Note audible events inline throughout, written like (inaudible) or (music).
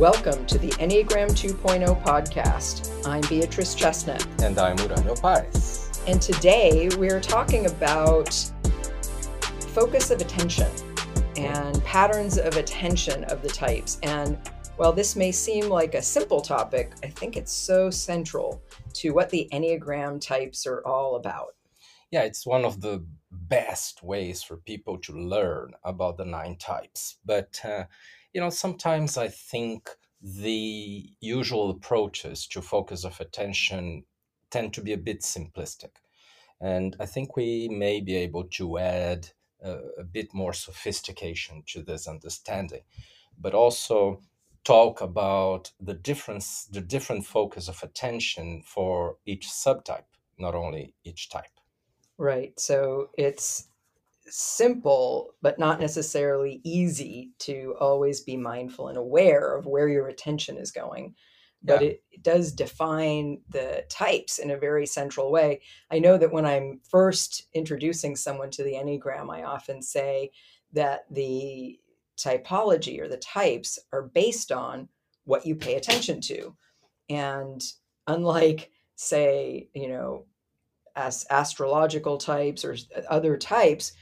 Welcome to the Enneagram 2.0 podcast. I'm Beatrice Chestnut. And I'm Uranio Paes. And today we're talking about focus of attention and patterns of attention of the types. And while this may seem like a simple topic, I think it's so central to what the Enneagram types are all about. Yeah, it's one of the best ways for people to learn about the nine types. But uh, you know, sometimes I think the usual approaches to focus of attention tend to be a bit simplistic. And I think we may be able to add a, a bit more sophistication to this understanding, but also talk about the difference, the different focus of attention for each subtype, not only each type. Right. So it's simple, but not necessarily easy to always be mindful and aware of where your attention is going. But yeah. it, it does define the types in a very central way. I know that when I'm first introducing someone to the Enneagram, I often say that the typology or the types are based on what you pay attention to. And unlike, say, you know, as astrological types or other types,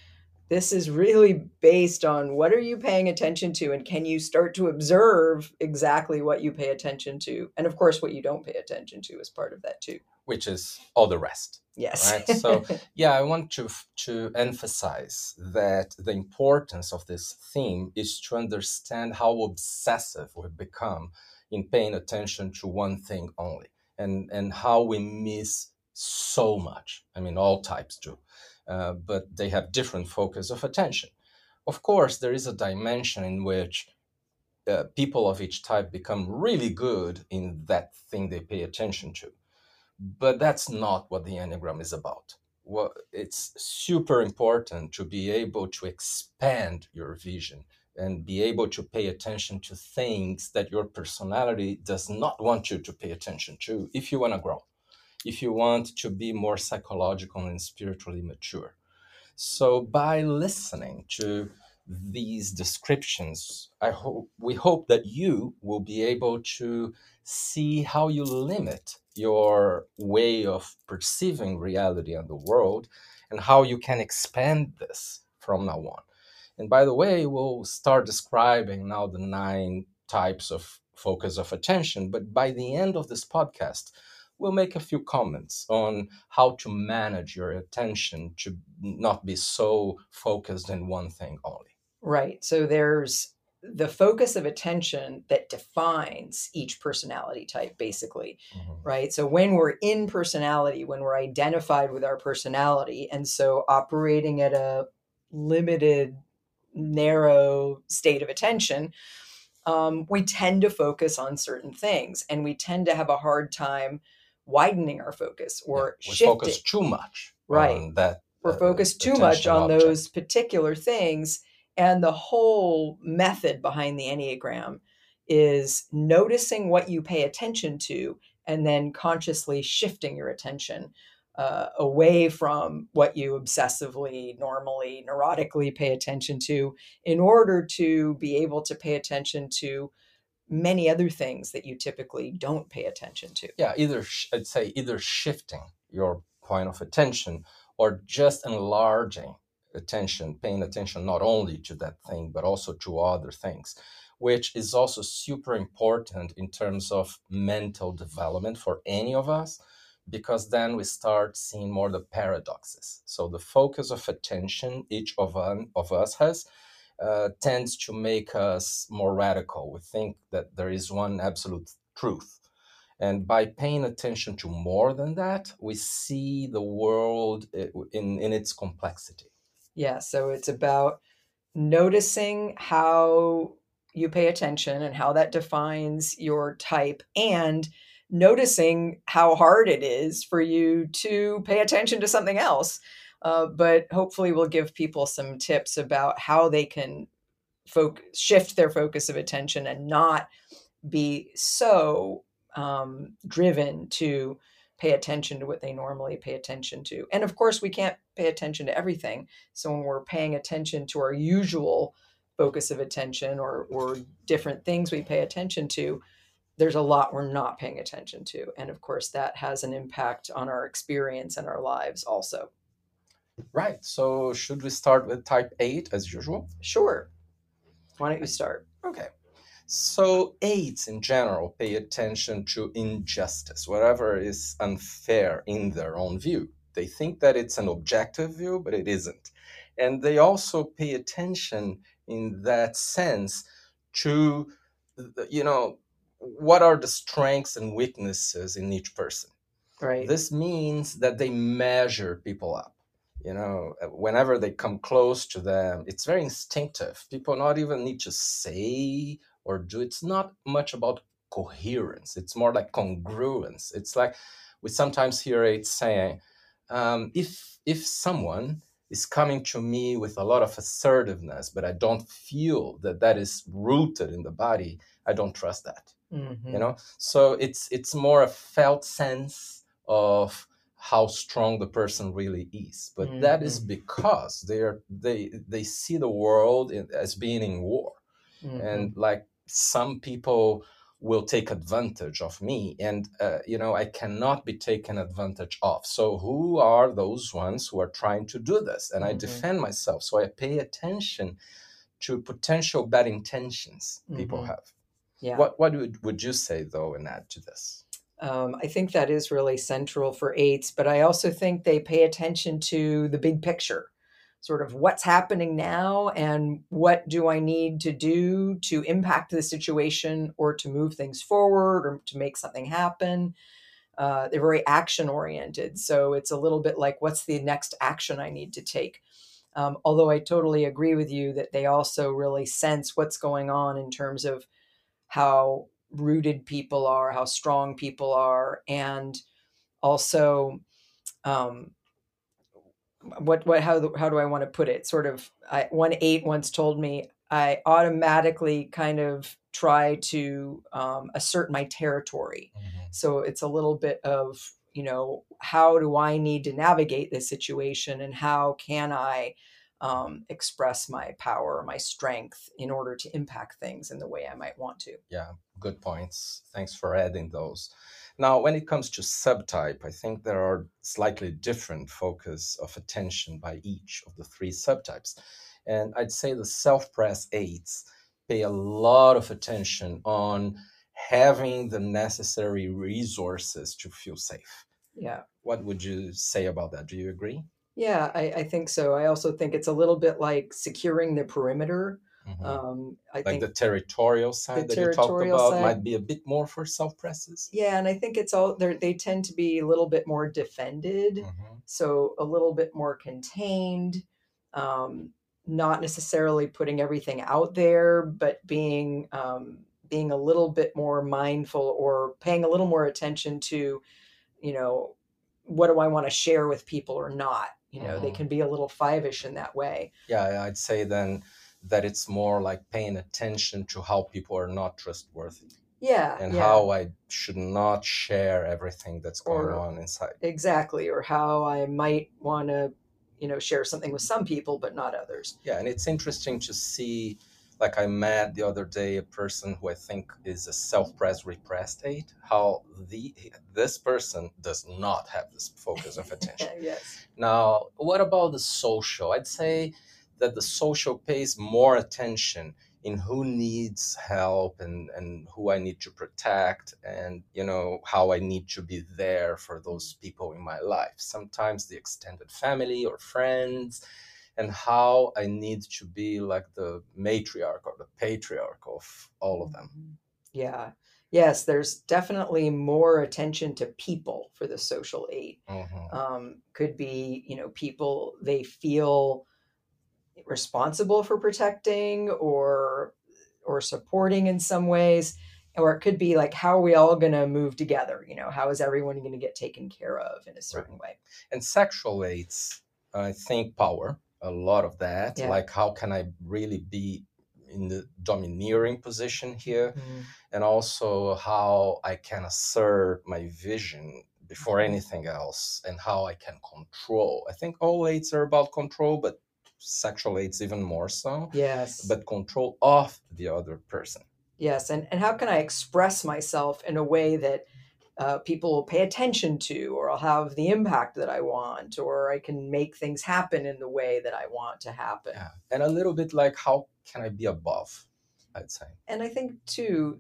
this is really based on what are you paying attention to and can you start to observe exactly what you pay attention to? And of course what you don't pay attention to is part of that too. Which is all the rest yes. right? So (laughs) yeah i want to to emphasize that the importance of this theme is to understand how obsessive we've become in paying attention to one thing only and and how we miss so much. I mean all types do uh, but they have different focus of attention. Of course, there is a dimension in which uh, people of each type become really good in that thing they pay attention to. But that's not what the Enneagram is about. Well, it's super important to be able to expand your vision and be able to pay attention to things that your personality does not want you to pay attention to if you want to grow if you want to be more psychological and spiritually mature. So by listening to these descriptions, I hope we hope that you will be able to see how you limit your way of perceiving reality and the world and how you can expand this from now on. And by the way, we'll start describing now the nine types of focus of attention. But by the end of this podcast, we'll make a few comments on how to manage your attention to not be so focused in one thing only. Right. So there's the focus of attention that defines each personality type, basically. Mm-hmm. Right. So when we're in personality, when we're identified with our personality, and so operating at a limited, narrow state of attention, um, we tend to focus on certain things and we tend to have a hard time widening our focus or yeah, shifting. focus too much right that we're uh, focused too much on object. those particular things and the whole method behind the enneagram is noticing what you pay attention to and then consciously shifting your attention uh, away from what you obsessively, normally, neurotically pay attention to in order to be able to pay attention to many other things that you typically don't pay attention to. Yeah, either I'd say either shifting your point of attention or just enlarging attention, paying attention not only to that thing but also to other things, which is also super important in terms of mental development for any of us because then we start seeing more the paradoxes. So the focus of attention each of, un, of us has uh, tends to make us more radical. We think that there is one absolute truth. And by paying attention to more than that, we see the world uh, in, in its complexity. Yeah, so it's about noticing how you pay attention and how that defines your type and noticing how hard it is for you to pay attention to something else uh, but hopefully, we'll give people some tips about how they can folk shift their focus of attention and not be so um, driven to pay attention to what they normally pay attention to. And of course, we can't pay attention to everything. So when we're paying attention to our usual focus of attention or or different things we pay attention to there's a lot we're not paying attention to and of course that has an impact on our experience and our lives also right so should we start with type 8 as usual? Sure. Why don't you start? Okay. So eights in general pay attention to injustice whatever is unfair in their own view. They think that it's an objective view but it isn't. And they also pay attention in that sense to you know what are the strengths and weaknesses in each person. Right. This means that they measure people up you know uh, whenever they come close to them it's very instinctive people not even need to say or do it's not much about coherence it's more like congruence it's like we sometimes hear it saying um, if if someone is coming to me with a lot of assertiveness, but I don't feel that that is rooted in the body, I don't trust that. Mm-hmm. You know, so it's it's more a felt sense of how strong the person really is, but mm-hmm. that is mm-hmm. because they're they they see the world in, as being in war, mm-hmm. and like some people will take advantage of me and uh, you know i cannot be taken advantage of so who are those ones who are trying to do this and mm-hmm. i defend myself so i pay attention to potential bad intentions people mm-hmm. have yeah what what would, would you say though and add to this um, I think that is really central for eights, but I also think they pay attention to the big picture sort of what's happening now and what do I need to do to impact the situation or to move things forward or to make something happen. Uh, they're very action oriented. So it's a little bit like, what's the next action I need to take? Um, although I totally agree with you that they also really sense what's going on in terms of how rooted people are, how strong people are, and also um, what what how how do I want to put it? Sort of, I, one eight once told me I automatically kind of try to um, assert my territory. Mm-hmm. So it's a little bit of you know how do I need to navigate this situation and how can I um, express my power, my strength in order to impact things in the way I might want to. Yeah, good points. Thanks for adding those. Now, when it comes to subtype, I think there are slightly different focus of attention by each of the three subtypes. And I'd say the self-pres eights pay a lot of attention on having the necessary resources to feel safe. Yeah. What would you say about that? Do you agree? Yeah, I, I think so. I also think it's a little bit like securing the perimeter Mm-hmm. Um, I like think the territorial side the that you talked about side, might be a bit more for self presses. Yeah, and I think it's all they they tend to be a little bit more defended, mm-hmm. so a little bit more contained. Um, not necessarily putting everything out there, but being um, being a little bit more mindful or paying a little more attention to, you know, what do I want to share with people or not. You know, mm-hmm. they can be a little five-ish in that way. Yeah, I'd say then that it's more like paying attention to how people are not trustworthy. Yeah. And yeah. how I should not share everything that's going or, on inside. Exactly. Or how I might want to, you know, share something with some people, but not others. Yeah. And it's interesting to see, like I met the other day a person who I think is a self-pressed repressed eight, how the this person does not have this focus of (laughs) attention. yes. Now, what about the social? I'd say that the social pays more attention in who needs help and, and who I need to protect and you know how I need to be there for those people in my life. Sometimes the extended family or friends and how I need to be like the matriarch or the patriarch of all of them. Mm-hmm. Yeah. Yes, there's definitely more attention to people for the social eight. Mm-hmm. Um, could be, you know, people they feel responsible for protecting or or supporting in some ways or it could be like how are we all going to move together you know how is everyone going to get taken care of in a certain right. way and sexual eights i think power a lot of that yeah. like how can i really be in the domineering position here mm-hmm. and also how i can assert my vision before mm-hmm. anything else and how i can control i think all eights are about control but sexual eights even more so. Yes. But control of the other person. Yes. And, and how can I express myself in a way that uh, people will pay attention to, or I'll have the impact that I want, or I can make things happen in the way that I want to happen. Yeah. And a little bit like, how can I be above? I'd say. And I think, too,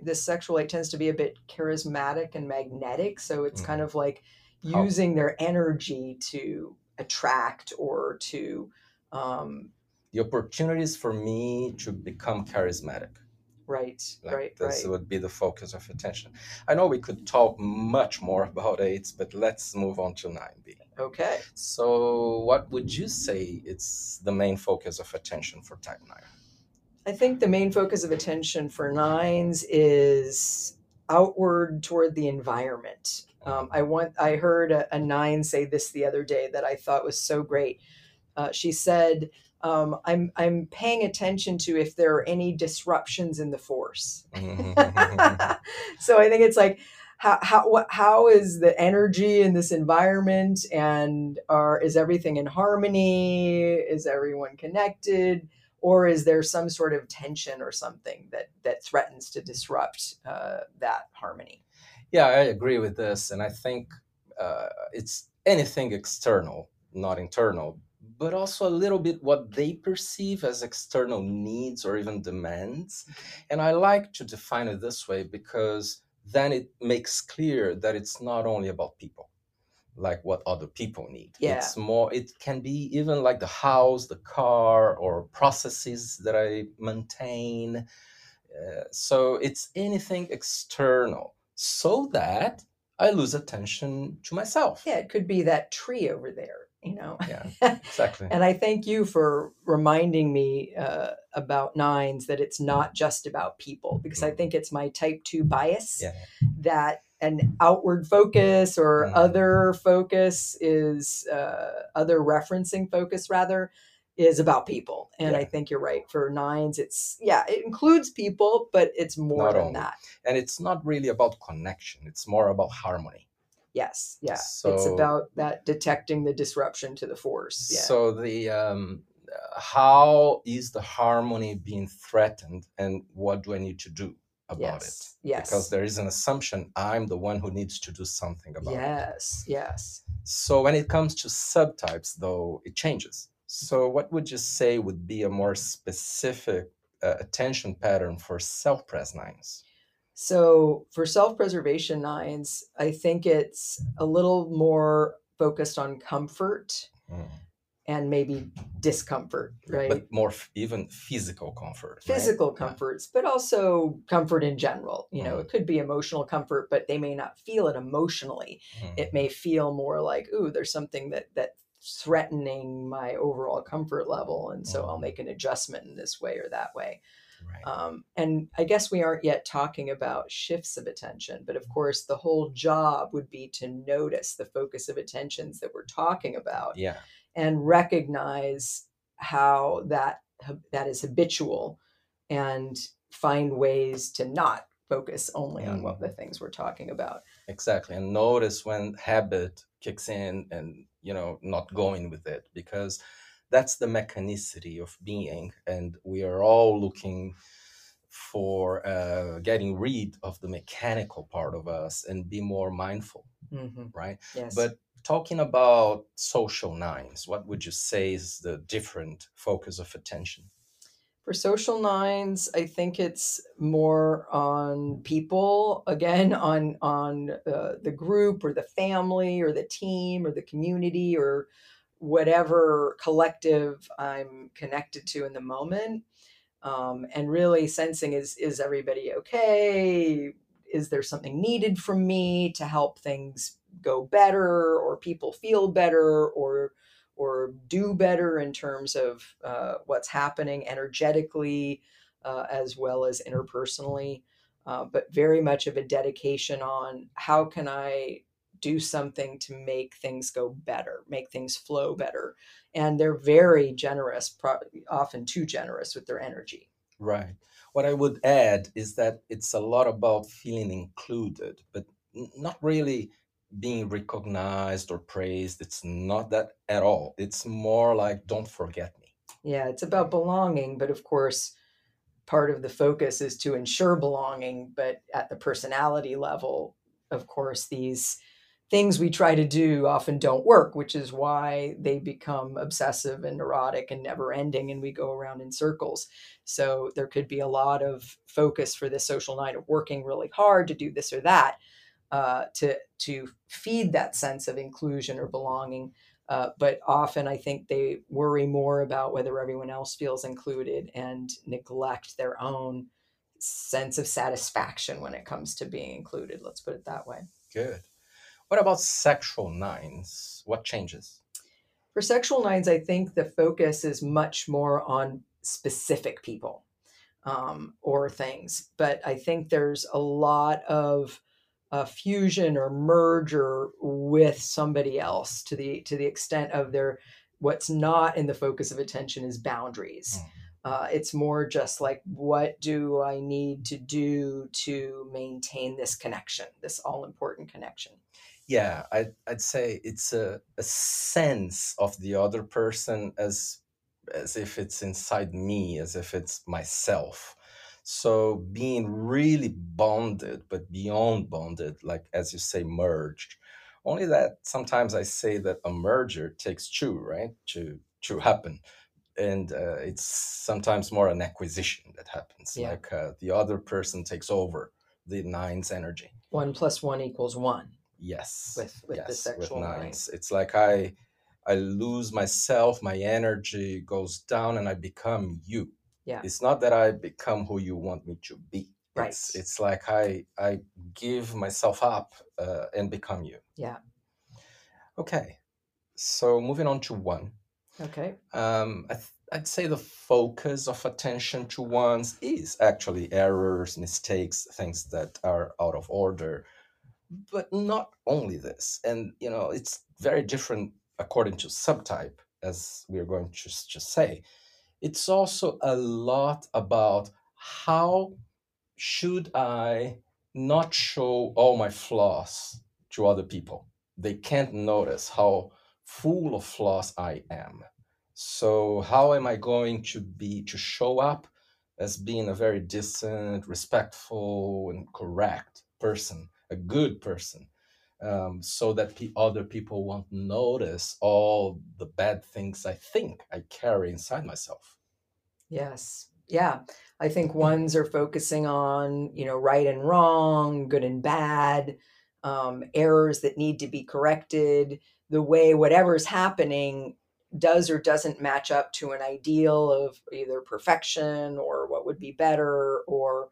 this sexual eight tends to be a bit charismatic and magnetic. So it's mm. kind of like using their energy to attract or to. Um, the opportunities for me to become charismatic. Right, like right, this right. would be the focus of attention. I know we could talk much more (laughs) about eights, but let's move on to 9B. Okay. So, what would you say it's the main focus of attention for type 9? I think the main focus of attention for nines is outward toward the environment. Um, I want. I heard a, a, nine say this the other day that I thought was so great. Uh, she said, um, "I'm I'm paying attention to if there are any disruptions in the force." Mm-hmm. (laughs) so I think it's like how how what, how is the energy in this environment, and are is everything in harmony? Is everyone connected? or is there some sort of tension or something that that threatens to disrupt uh, that harmony yeah i agree with this and i think uh, it's anything external not internal but also a little bit what they perceive as external needs or even demands and i like to define it this way because then it makes clear that it's not only about people like what other people need. Yeah. It's more, it can be even like the house, the car, or processes that I maintain. Uh, so it's anything external so that I lose attention to myself. Yeah, it could be that tree over there, you know? Yeah, (laughs) exactly. and I thank you for reminding me uh, about nines that it's not just about people because mm-hmm. I think it's my type two bias yeah. that an outward focus or mm. other focus is uh, other referencing focus rather is about people and yeah. i think you're right for nines it's yeah it includes people but it's more not than only. that and it's not really about connection it's more about harmony yes yeah so, it's about that detecting the disruption to the force yeah. so the um how is the harmony being threatened and what do i need to do about yes. it. Yes. Because there is an assumption I'm the one who needs to do something about yes. it. Yes. Yes. So when it comes to subtypes, though, it changes. So what would you say would be a more specific uh, attention pattern for self-pres nines? So for self-preservation nines, I think it's a little more focused on comfort. Mm and maybe discomfort, right? But more f- even physical comfort. Physical right? comforts, yeah. but also comfort in general. You know, mm. it could be emotional comfort, but they may not feel it emotionally. Mm. It may feel more like, ooh, there's something that that threatening my overall comfort level, and so. I'll make an adjustment in this way or that way. Right. Um, and I guess we aren't yet talking about shifts of attention, but of course, the whole job would be to notice the focus of attentions that we're talking about. Yeah and recognize how that that is habitual and find ways to not focus only on what the mm. things we're talking about exactly and notice when habit kicks in and you know not going with it because that's the mechanicity of being and we are all looking for uh, getting rid of the mechanical part of us and be more mindful mm-hmm. right yes. but talking about social nines, what would you say is the different focus of attention? For social nines, I think it's more on people, again, on on uh, the group or the family or the team or the community or whatever collective I'm connected to in the moment. Um, and really sensing is is everybody okay? Is there something needed from me to help things go better or people feel better or or do better in terms of uh, what's happening energetically uh, as well as interpersonally uh, but very much of a dedication on how can i do something to make things go better make things flow better and they're very generous often too generous with their energy right what i would add is that it's a lot about feeling included but not really being recognized or praised. It's not that at all. It's more like, don't forget me. Yeah, it's about belonging, but of course, part of the focus is to ensure belonging. But at the personality level, of course, these things we try to do often don't work, which is why they become obsessive and neurotic and never ending, and we go around in circles. So there could be a lot of focus for this social nine of working really hard to do this or that uh, to to feed that sense of inclusion or belonging. Uh, but often I think they worry more about whether everyone else feels included and neglect their own sense of satisfaction when it comes to being included. Let's put it that way. Good. What about sexual nines? What changes? For sexual nines, I think the focus is much more on specific people um, or things. But I think there's a lot of a fusion or merger with somebody else to the to the extent of their what's not in the focus of attention is boundaries. Mm. Uh, it's more just like what do I need to do to maintain this connection, this all important connection. Yeah, I'd, I'd say it's a, a sense of the other person as as if it's inside me, as if it's myself. So being really bonded, but beyond bonded, like as you say, merged. Only that sometimes I say that a merger takes two, right, to to happen, and uh, it's sometimes more an acquisition that happens. Yeah. Like uh, the other person takes over the nine's energy. One plus one equals one. Yes. With with yes, the sexual with nines. It's like I I lose myself, my energy goes down, and I become you yeah. It's not that I become who you want me to be. Right. It's, it's like I I give myself up uh, and become you. Yeah. Okay. So moving on to one. Okay. Um, I th- I'd say the focus of attention to ones is actually errors, mistakes, things that are out of order, but not only this. And you know, it's very different according to subtype, as we're going to just say it's also a lot about how should I not show all my flaws to other people. They can't notice how full of flaws I am. So how am I going to be to show up as being a very decent, respectful, and correct person, a good person, um, so that p- other people won't notice all the bad things I think I carry inside myself. Yes. Yeah. I think ones are focusing on, you know, right and wrong, good and bad, um, errors that need to be corrected, the way whatever's happening does or doesn't match up to an ideal of either perfection or what would be better or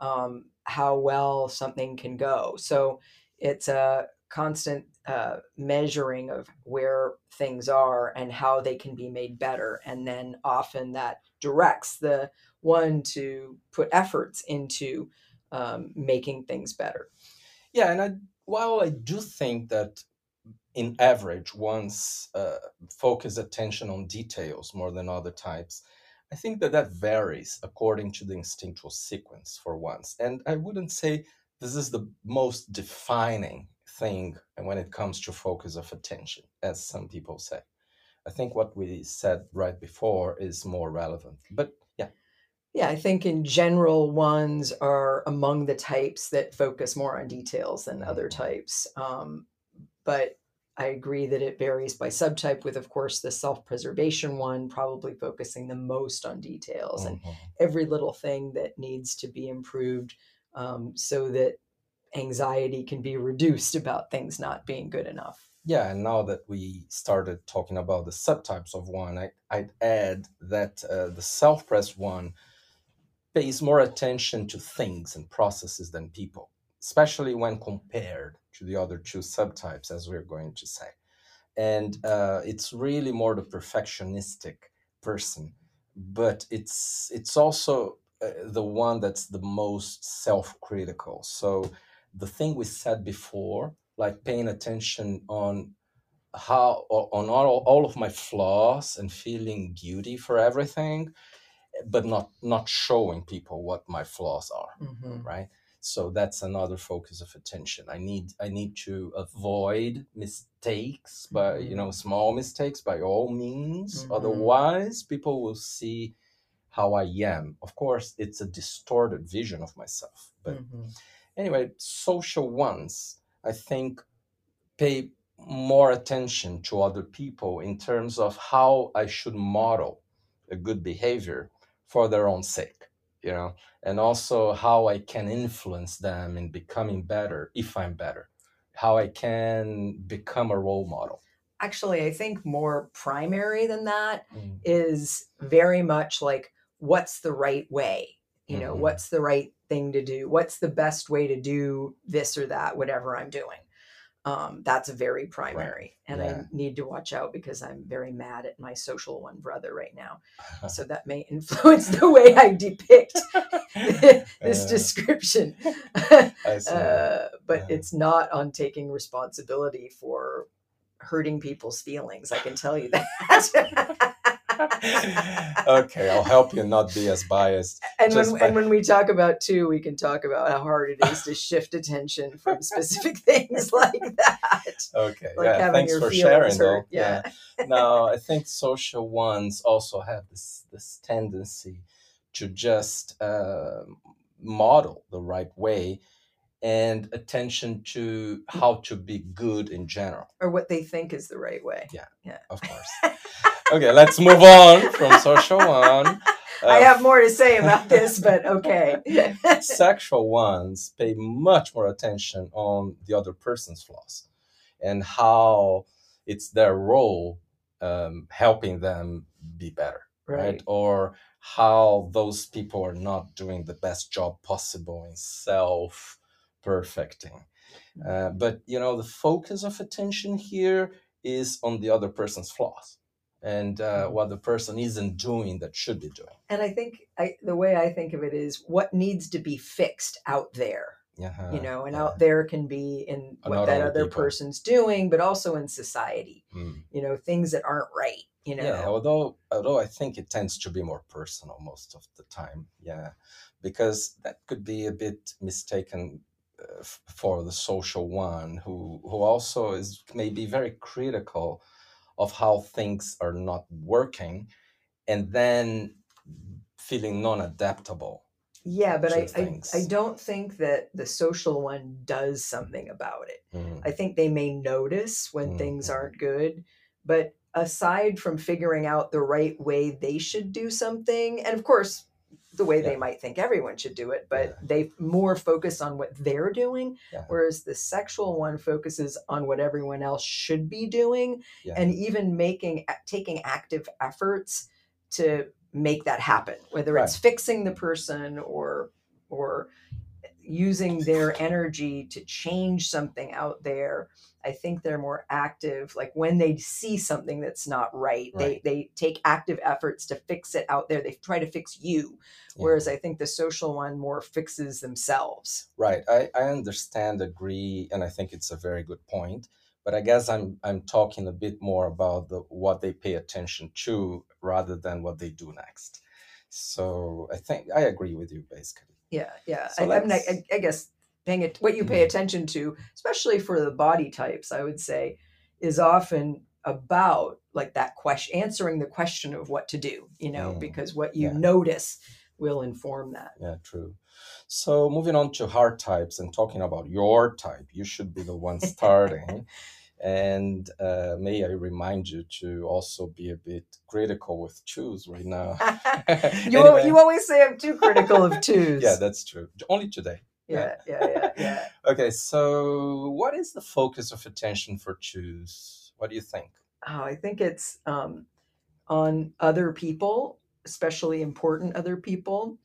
um, how well something can go. So it's a constant uh, measuring of where things are and how they can be made better. And then often that directs the one to put efforts into um, making things better. Yeah, and I, while I do think that in average, one's uh, focus attention on details more than other types, I think that that varies according to the instinctual sequence for once. And I wouldn't say this is the most defining thing when it comes to focus of attention, as some people say. I think what we said right before is more relevant. But yeah. Yeah, I think in general, ones are among the types that focus more on details than other mm-hmm. types. Um, but I agree that it varies by subtype, with, of course, the self preservation one probably focusing the most on details mm-hmm. and every little thing that needs to be improved um, so that anxiety can be reduced about things not being good enough. Yeah, and now that we started talking about the subtypes of one, I, I'd add that uh, the self press one pays more attention to things and processes than people, especially when compared to the other two subtypes, as we're going to say. And uh, it's really more the perfectionistic person, but it's it's also uh, the one that's the most self-critical. So the thing we said before like paying attention on how on all, all of my flaws and feeling guilty for everything but not not showing people what my flaws are mm-hmm. right so that's another focus of attention. I need i need to avoid mistakes by you know small mistakes by all means. Mhm. otherwise people will see how i am. Of course it's a distorted vision of myself but Mhm. anyway social ones i think pay more attention to other people in terms of how i should model a good behavior for their own sake you know and also how i can influence them in becoming better if i'm better. How i can become a role model. Actually, I think more primary than that Mm, is very much like what's the right way? You know Mhm. what's the right thing to do? What's the best way to do this or that whatever i'm doing um, that's very primary and Yeah. i need to watch out because i'm very mad at my social one brother right now. (laughs) So that may influence the way i depict (laughs) this Uh, description. (laughs) Uh, but Yeah. it's not on taking responsibility for hurting people's feelings i can tell you that (laughs) okay i'll help you not be as biased and when by- and when we talk about two, we can talk about how hard it is to shift attention from specific (laughs) things like that. okay Like yeah thanks for sharing though hurt. Yeah. Now, i think social ones also have this this tendency to just uh, model the right way and attention to how to be good in general Or what they think is the right way. Yeah. Yeah. Of course (laughs) okay let's move on from social one I Uh, have more to say about (laughs) this, but okay. (laughs) sexual ones pay much more attention on the other person's flaws and how it's their role um, helping them be better right. right. or how those people are not doing the best job possible in self perfecting uh, but you know the focus of attention here is on the other person's flaws and uh, Mhm. what the person isn't doing that should be doing And I think I, the way I think of it is what needs to be fixed out there, uh you know, and yeah. out there can be in what that other people. person's doing, but also in society, Mm. you know, things that aren't right, you know. Yeah, although although I think it tends to be more personal most of the time. Yeah, because that could be a bit mistaken for the social one who who also is maybe very critical of how things are not working, and then feeling non-adaptable. Yeah, but I, I. I don't think that the social one does something about it. Mm, I think they may notice when things Mhm. aren't good, but aside from figuring out the right way they should do something, and of course, the way they might think everyone should do it, but Yeah. they more focus on what they're doing, Yeah. whereas the sexual one focuses on what everyone else should be doing, yeah, and even making taking active efforts to make that happen, whether it's fixing the person or or using their energy to change something out there i think they're more active like when they see something that's not right, Right. they they take active efforts to fix it out there they try to fix you yeah. whereas i think the social one more fixes themselves Right. I, I understand, agree, and I think it's a very good point. But I guess I'm I'm talking a bit more about the what they pay attention to rather than what they do next. So I think I agree with you basically. Yeah yeah So I, I mean I, I, guess paying it what you pay Mhm. attention to especially for the body types i would say is often about like that question answering the question of what to do you know Mm, because what you yeah. notice will inform that Yeah, true. So moving on to heart types and talking about your type, you should be the one starting. (laughs) and uh, may I remind you to also be a bit critical with twos right now. (laughs) (laughs) you, Anyway. you always say i'm too critical of (laughs) twos Yeah, that's true. Only today. yeah yeah yeah yeah Okay, so what is the focus of attention for twos? What do you think? oh, i think it's um, on other people especially important other people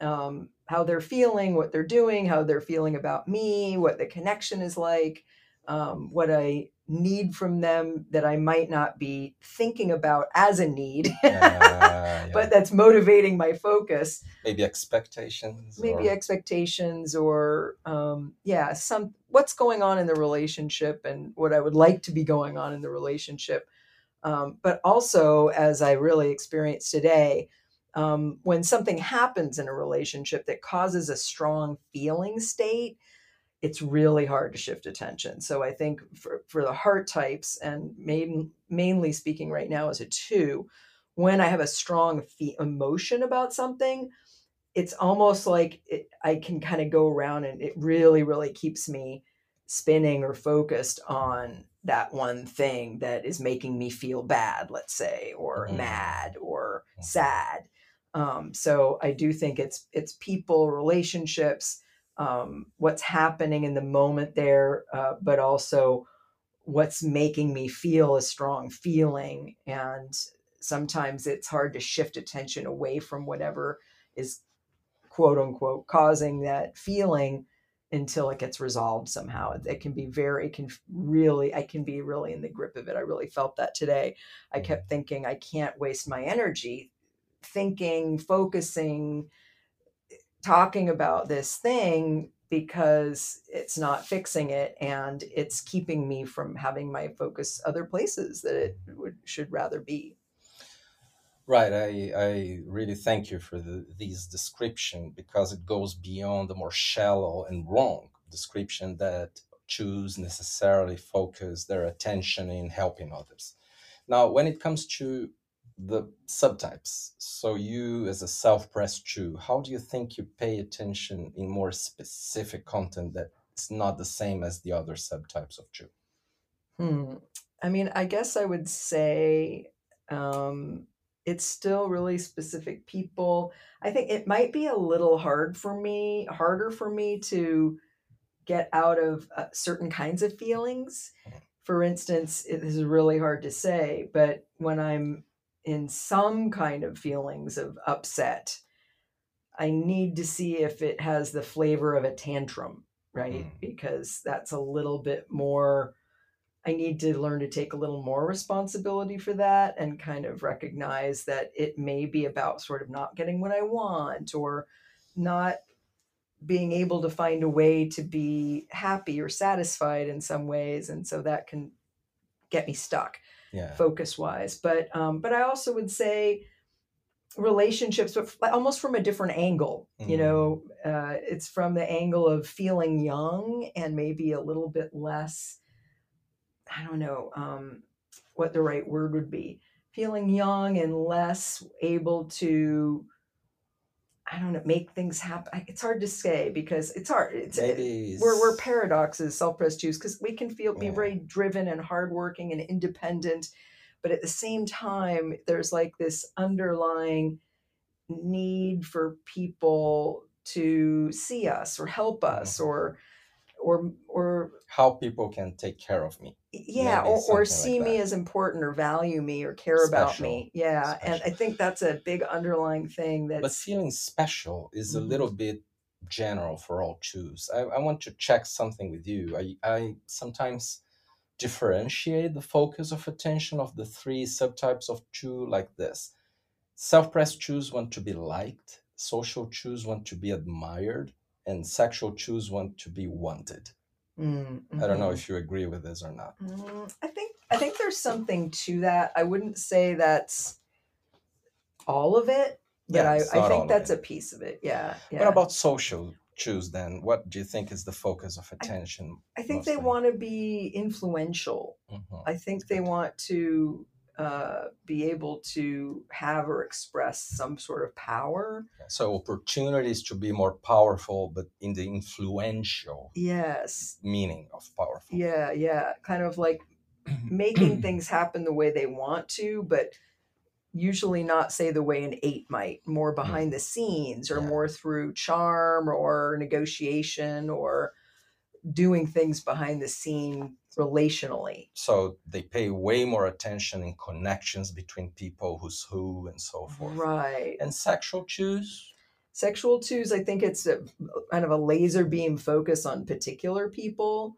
um, how they're feeling what they're doing how they're feeling about me what the connection is like um, what i need from them that i might not be thinking about as a need (laughs) Uh, yeah. but that's motivating my focus maybe expectations. maybe or- expectations or um, yeah some what's going on in the relationship and what i would like to be going on in the relationship um, but also as i really experienced today um, when something happens in a relationship that causes a strong feeling state, it's really hard to shift attention. So I think for, for the heart types, and main, mainly speaking right now as a two, when I have a strong fe- emotion about something, it's almost like it, I can kind of go around and it really, really keeps me spinning or focused on that one thing that is making me feel bad, let's say, or mm-hmm. mad or sad. Um, so I do think it's it's people, relationships, um, what's happening in the moment there, uh, but also what's making me feel a strong feeling. And sometimes it's hard to shift attention away from whatever is quote unquote causing that feeling until it gets resolved somehow. It can be very, can really, I can be really in the grip of it. I really felt that today. I mm-hmm. kept thinking, I can't waste my energy thinking, focusing, talking about this thing because it's not fixing it and it's keeping me from having my focus other places that it would should rather be. Right. I, I really thank you for the, these description because it goes beyond the more shallow and wrong description that twos necessarily focus their attention in helping others. Now, when it comes to the subtypes, so you as a self-pressed two, how do you think you pay attention in more specific content that's not the same as the other subtypes of two? Hmm. I mean, I guess I would say um, it's still really specific people. I think it might be a little hard for me, harder for me to get out of uh, certain kinds of feelings. Mm-hmm. For instance, it is really hard to say, but when I'm in some kind of feelings of upset, I need to see if it has the flavor of a tantrum, right? Mm. Because that's a little bit more I need to learn to take a little more responsibility for that and kind of recognize that it may be about sort of not getting what I want or not being able to find a way to be happy or satisfied in some ways. And so that can get me stuck yeah. focus wise. But, um, but I also would say, relationships but almost from a different angle mm-hmm. you know uh, it's from the angle of feeling young and maybe a little bit less I don't know um, what the right word would be, feeling young and less able to, I don't know, make things happen. It's hard to say because it's hard. It's it, we're we're paradoxes, self-pressed twos, because we can feel be yeah. very driven and hardworking and independent, but at the same time, there's like this underlying need for people to see us or help us mm-hmm. or or or how people can take care of me. Yeah or, or see like me as important or value me or care special. about me. Yeah special. and i think that's a big underlying thing that but feeling special is a little mm-hmm. bit general for all twos I, I want to check something with you. I i sometimes differentiate the focus of attention of the three subtypes of two like this. Self-pressed twos want to be liked. Social twos want to be admired and sexual twos want to be wanted Mm-hmm. I don't know mm-hmm. if you agree with this or not. Mm, I think I think there's something to that. I wouldn't say that's all of it, but yeah, I, I think that's a piece of it. Yeah, yeah. What about social twos then? What do you think is the focus of attention? I, I think mostly? they want to be influential. Mm-hmm. I think they want to uh, be able to have or express some sort of power. So opportunities to be more powerful, but in the influential yes meaning of powerful. Yeah, yeah, kind of like (clears throat) making things happen the way they want to, but usually not say the way an eight might, more mm. behind the scenes or yeah. more through charm or negotiation or doing things behind the scene relationally. So they pay way more attention in connections between people, who's who, and so forth. Right. And sexual twos? Sexual twos, I think it's a, kind of a laser beam focus on particular people,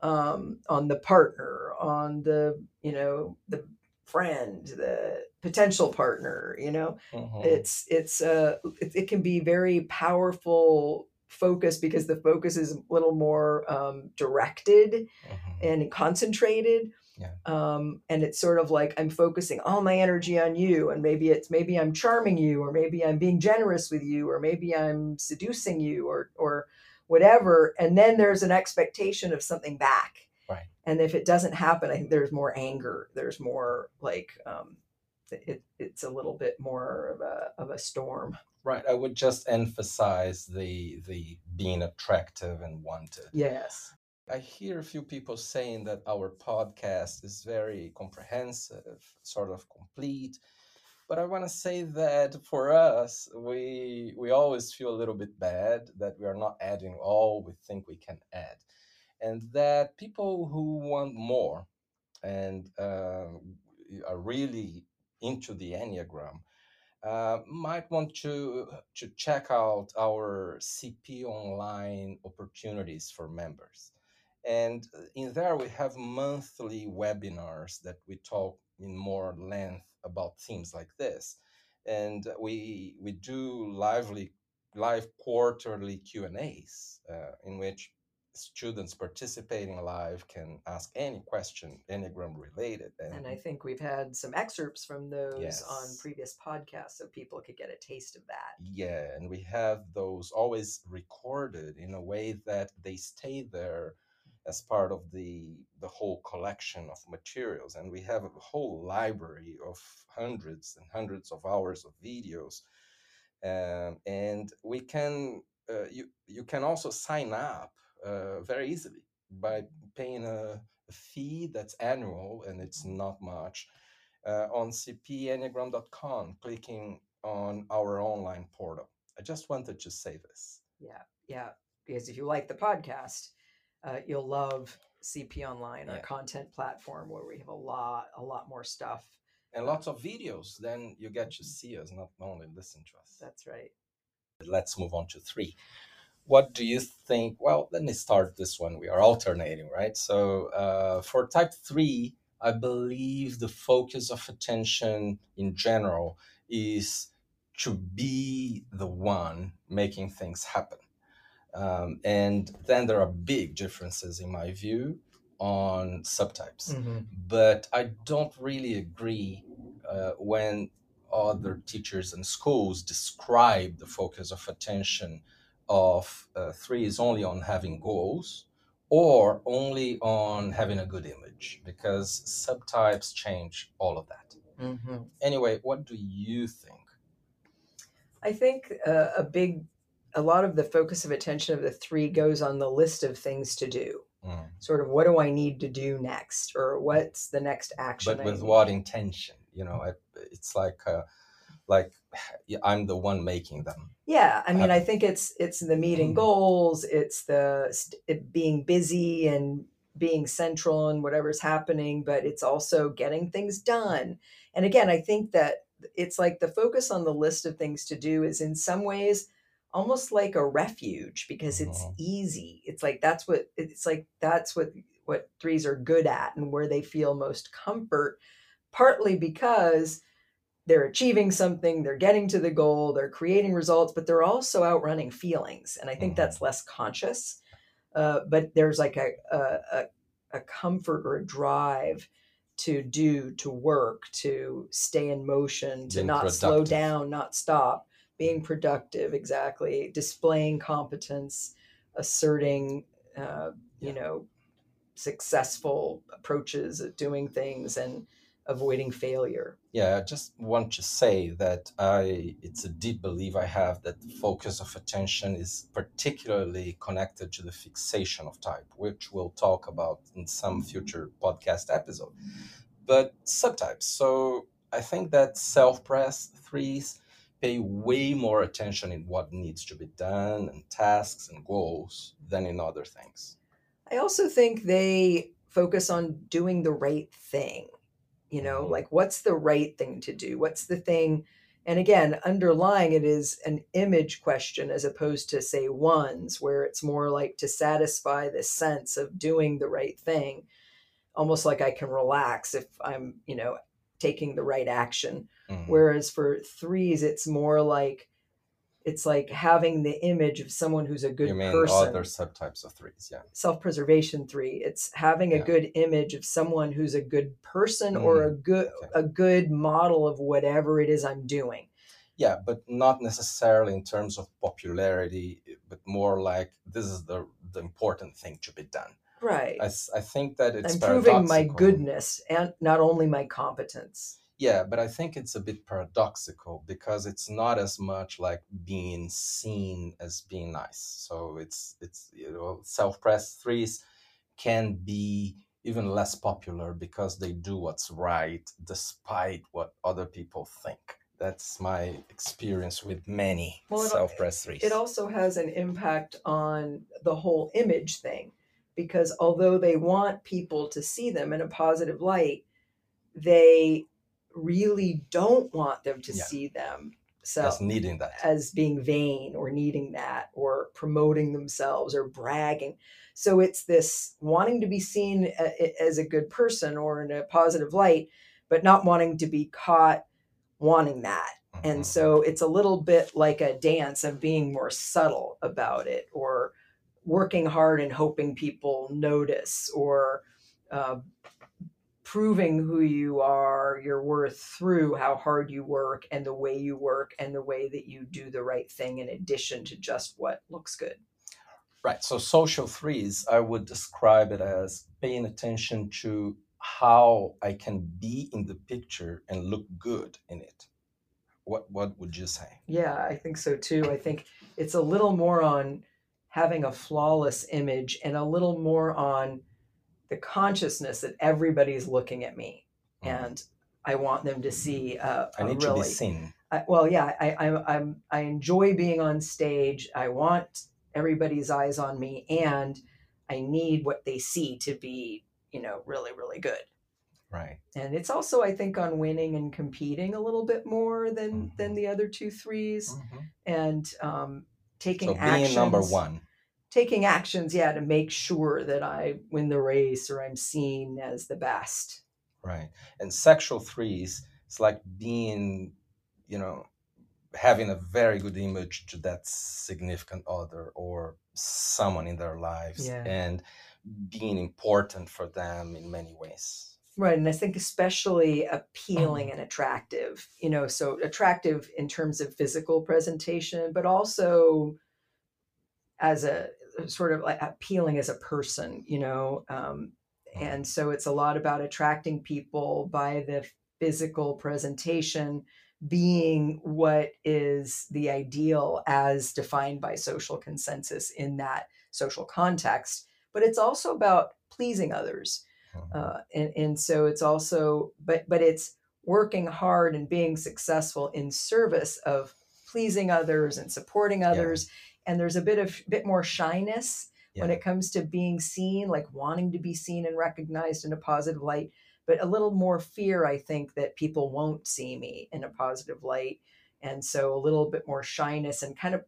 um, on the partner, on the, you know, the friend, the potential partner, you know, mm-hmm. it's, it's, uh, it, it can be very powerful focus because the focus is a little more um, directed mm-hmm. and concentrated Yeah. Um, and it's sort of like I'm focusing all my energy on you, and maybe it's maybe I'm charming you, or maybe I'm being generous with you, or maybe I'm seducing you, or or whatever. And then there's an expectation of something back. Right. And if it doesn't happen, I think there's more anger. There's more like um, it, it's a little bit more of a of a storm. Right. I would just emphasize the the being attractive and wanted. Yes. I hear a few people saying that our podcast is very comprehensive, sort of complete. But I want to say that for us, we we always feel a little bit bad that we are not adding all we think we can add, and that people who want more and uh, are really into the enneagram uh, might want to to check out our CP online opportunities for members. And uh, in there, we have monthly webinars that we talk in more length about themes like this. And we, we do lively, live quarterly Q&As uh, in which students participating live can ask any question enneagram related and, and, i think we've had some excerpts from those yes. on previous podcasts so people could get a taste of that yeah and we have those always recorded in a way that they stay there as part of the the whole collection of materials and we have a whole library of hundreds and hundreds of hours of videos um, and we can uh, you you can also sign up uh, very easily by paying a, a, fee that's annual and it's not much uh, on cpenneagram.com clicking on our online portal i just wanted to say this yeah yeah because if you like the podcast uh, you'll love CP Online, our yeah. content platform, where we have a lot, a lot more stuff and lots of videos. Then you get to see us, not only listen to us. That's right. Let's move on to three. What do you think? Well, let me start this one. We are alternating, right? So uh, for type three, I believe the focus of attention in general is to be the one making things happen. Um, and then there are big differences, in my view, on subtypes. Mm-hmm. But I don't really agree uh, when other teachers and schools describe the focus of attention of uh, three is only on having goals or only on having a good image because subtypes change all of that. Mm-hmm. Anyway, what do you think? I think uh, a big a lot of the focus of attention of the three goes on the list of things to do. Mm. Sort of, what do I need to do next, or what's the next action? But with what intention? You know, it, it's like, uh, like I'm the one making them. Yeah, I mean, I think it's it's the meeting mm. goals, it's the it being busy and being central and whatever's happening, but it's also getting things done. And again, I think that it's like the focus on the list of things to do is in some ways almost like a refuge because it's uh-huh. easy. It's like that's what it's like that's what what threes are good at and where they feel most comfort partly because they're achieving something, they're getting to the goal, they're creating results, but they're also outrunning feelings. And I think uh-huh. that's less conscious. Uh, but there's like a, a, a comfort or a drive to do, to work, to stay in motion, to Being not productive. slow down, not stop being productive exactly displaying competence asserting uh, you know successful approaches at doing things and avoiding failure yeah i just want to say that i it's a deep belief i have that the focus of attention is particularly connected to the fixation of type which we'll talk about in some future podcast episode but subtypes so i think that self-pres threes pay way more attention in what needs to be done and tasks and goals than in other things. I also think they focus on doing the right thing. You know, mm-hmm. like what's the right thing to do? What's the thing? And again, underlying it is an image question as opposed to, say, ones, where it's more like to satisfy the sense of doing the right thing, almost like I can relax if I'm, you know, taking the right action. Mm-hmm. Whereas for threes, it's more like it's like having the image of someone who's a good you mean person. other subtypes of threes yeah. Self-preservation three it's having a good image of someone who's a good person or mm, a good okay. a good model of whatever it is i'm doing. Yeah but not necessarily in terms of popularity but more like this is the the important thing to be done. Right. I, I think that it's i'm proving my goodness and not only my competence yeah but i think it's a bit paradoxical because it's not as much like being seen as being nice. So it's it's you know self-pressed threes can be even less popular because they do what's right despite what other people think. That's my experience with many Well, self-pressed threes. it also has an impact on the whole image thing because although they want people to see them in a positive light they really don't want them to Yeah. see them so as needing that as being vain or needing that or promoting themselves or bragging. So it's this wanting to be seen as a good person or in a positive light, but not wanting to be caught wanting that. Mhm. And so it's a little bit like a dance of being more subtle about it or working hard and hoping people notice or uh, proving who you are, your worth through how hard you work and the way you work and the way that you do the right thing in addition to just what looks good. Right. So social threes, I would describe it as paying attention to how I can be in the picture and look good in it. What what would you say? Yeah, I think so too. I think it's a little more on having a flawless image and a little more on the consciousness that everybody's looking at me Mhm. and I want them to see uh, I need to be seen. I, well, yeah, I, I, I'm, I enjoy being on stage. I want everybody's eyes on me, and I need what they see to be, you know, really, really good. Right. And it's also, I think, on winning and competing a little bit more than than Mhm. the other two threes, Mhm. and um, taking So being actions. number one. Taking actions, yeah, to make sure that I win the race or I'm seen as the best. Right. And sexual threes, it's like being, you know, having a very good image to that significant other or someone in their lives Yeah. and being important for them in many ways. Right. And I think especially appealing (clears throat) and attractive, you know, so attractive in terms of physical presentation, but also as a sort of like appealing as a person, you know. Um, and so it's a lot about attracting people by the physical presentation being what is the ideal as defined by social consensus in that social context. But it's also about pleasing others Mhm. uh, and and so it's also but but it's working hard and being successful in service of pleasing others and supporting others and there's a bit of bit more shyness when it comes to being seen like wanting to be seen and recognized in a positive light but a little more fear i think that people won't see me in a positive light. And so a little bit more shyness and kind of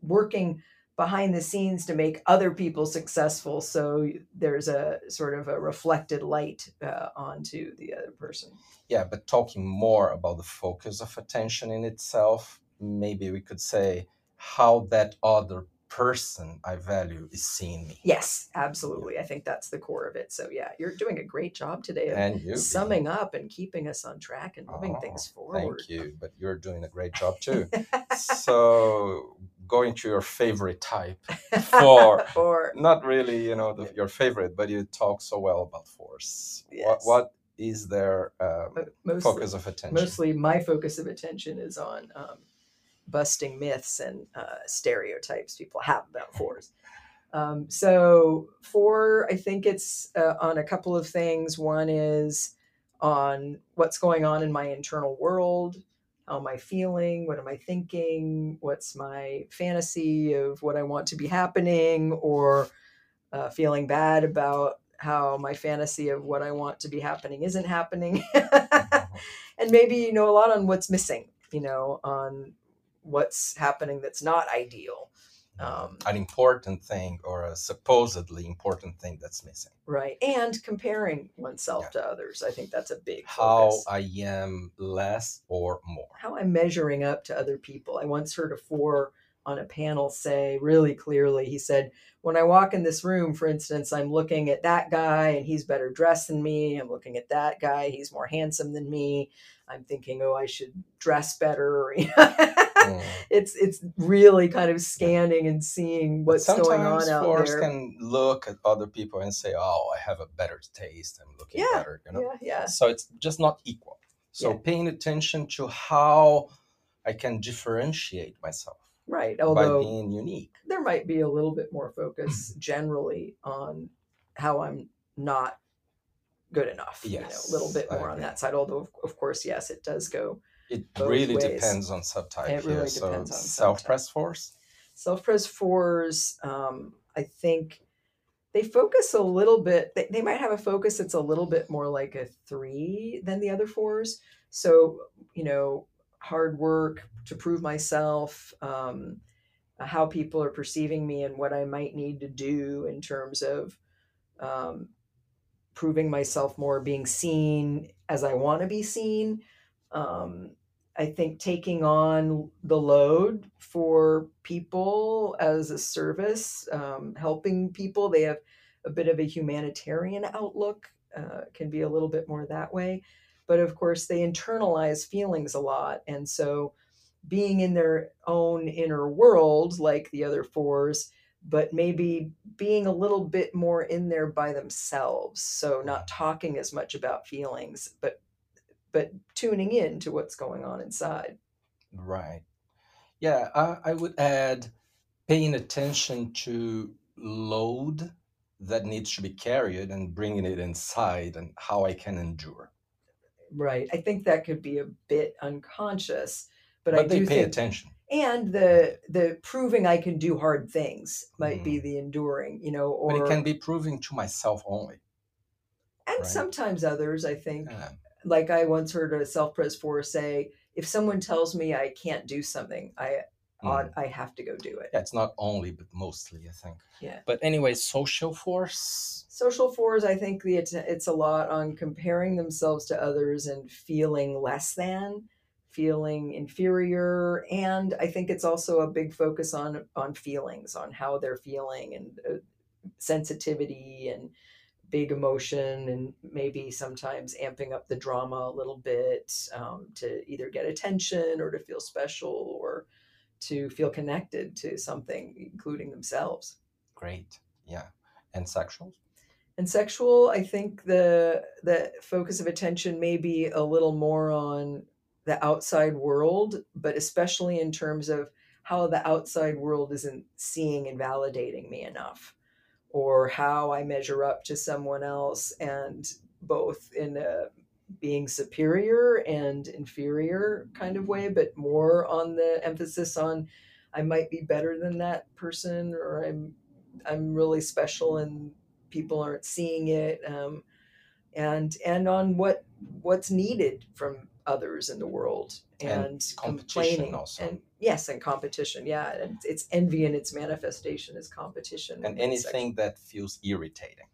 working behind the scenes to make other people successful. So there's a sort of a reflected light uh, onto the other person. Yeah, but talking more about the focus of attention in itself, maybe we could say how that other person I value is seeing me. yes absolutely i think that's the core of it so yeah you're doing a great job today of And you. summing up and keeping us on track and moving Oh, things forward Thank you, but you're doing a great job too. (laughs) so, going to your favorite type (laughs) for for not really, you know, the, your favorite, but you talk so well about force. What Yes. what is their um, mostly, focus of attention? mostly my focus of attention is on um, busting myths and uh, stereotypes people have about fours. Um, so four, I think it's uh, on a couple of things. One is on what's going on in my internal world. How am I feeling? What am I thinking? What's my fantasy of what I want to be happening, or uh, feeling bad about how my fantasy of what I want to be happening isn't happening. (laughs) and maybe you know a lot on what's missing, you know, on what's happening that's not ideal. um, an important thing or a supposedly important thing that's missing. right and comparing oneself Yeah. to others i think that's a big How focus. I am less or more. how i'm measuring up to other people i once heard a four on a panel say really clearly he said when i walk in this room for instance i'm looking at that guy and he's better dressed than me i'm looking at that guy he's more handsome than me i'm thinking oh i should dress better Mm. (laughs) it's it's really kind of scanning and seeing what's going on sometimes out there can look at other people and say, "Oh, I have a better taste. I'm looking Yeah, better." You know. yeah yeah So it's just not equal. So Yeah. paying attention to how I can differentiate myself right by although being unique. there might be a little bit more focus generally on how I'm not good enough. you know, a little bit more on that side. Although, of, of course, yes, it does go. It really ways. depends on subtype It here. really so depends on self pres force. Self pres fours, um, I think they focus a little bit. They, they might have a focus that's a little bit more like a three than the other fours. So, you know, hard work to prove myself, um, how people are perceiving me, and what I might need to do in terms of um, proving myself more, being seen as I want to be seen. Um, I think taking on the load for people as a service, um, helping people, they have a bit of a humanitarian outlook, uh, can be a little bit more that way. But of course, they internalize feelings a lot. And so being in their own inner world, like the other fours, but maybe being a little bit more in there by themselves. So not talking as much about feelings, but but tuning in to what's going on inside. Right. Yeah, I, I would add paying attention to load that needs to be carried and bringing it inside and how I can endure. Right. I think that could be a bit unconscious, but, But, I they do pay attention. and the the proving I can do hard things might be Mm. the enduring, you know, or But it can be proving to myself only. and right. sometimes others, I think. Yeah. Like I once heard a self-pres four say, if someone tells me I can't do something, I ought, I have to go do it. Yeah, it's not only, but mostly, I think. Yeah. But anyway, social force. Social fours, I think the it's, it's a lot on comparing themselves to others and feeling less than, feeling inferior, and I think it's also a big focus on on feelings, on how they're feeling and uh, sensitivity and big emotion, and maybe sometimes amping up the drama a little bit um, to either get attention or to feel special or to feel connected to something, including themselves. Great. Yeah. And sexual. And sexual, I think the the focus of attention may be a little more on the outside world, but especially in terms of how the outside world isn't seeing and validating me enough, or how I measure up to someone else, and both in a being superior and inferior kind of way, but more on the emphasis on I might be better than that person, or I'm I'm really special and people aren't seeing it um, and and on what what's needed from others in the world And and, competition complaining also. and yes and competition yeah and it's envy and its manifestation is competition And anything that feels irritating.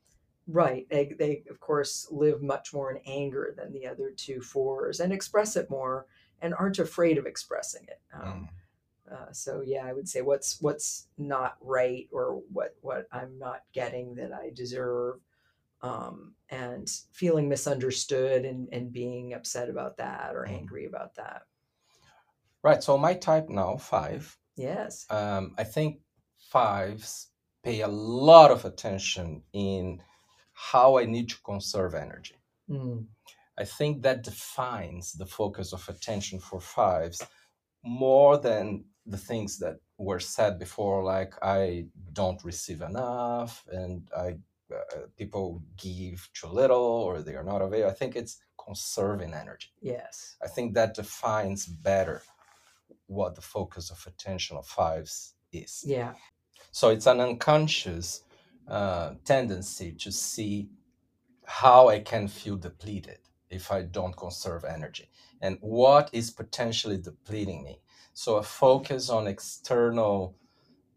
right they, they of course live much more in anger than the other two fours and express it more and aren't afraid of expressing it um, Mm. uh, so yeah, I would say what's what's not right or what what I'm not getting that I deserve, um, and feeling misunderstood and and being upset about that or Mm. angry about that. Right. So my type now, five. Yes. Um, I think fives pay a lot of attention in how I need to conserve energy. Mm. I think that defines the focus of attention for fives more than the things that were said before, like I don't receive enough and I people give too little or they are not available. I think it's conserving energy. Yes. I think that defines better what the focus of attention of fives is. Yeah. So it's an unconscious uh, tendency to see how I can feel depleted if I don't conserve energy and what is potentially depleting me. So a focus on external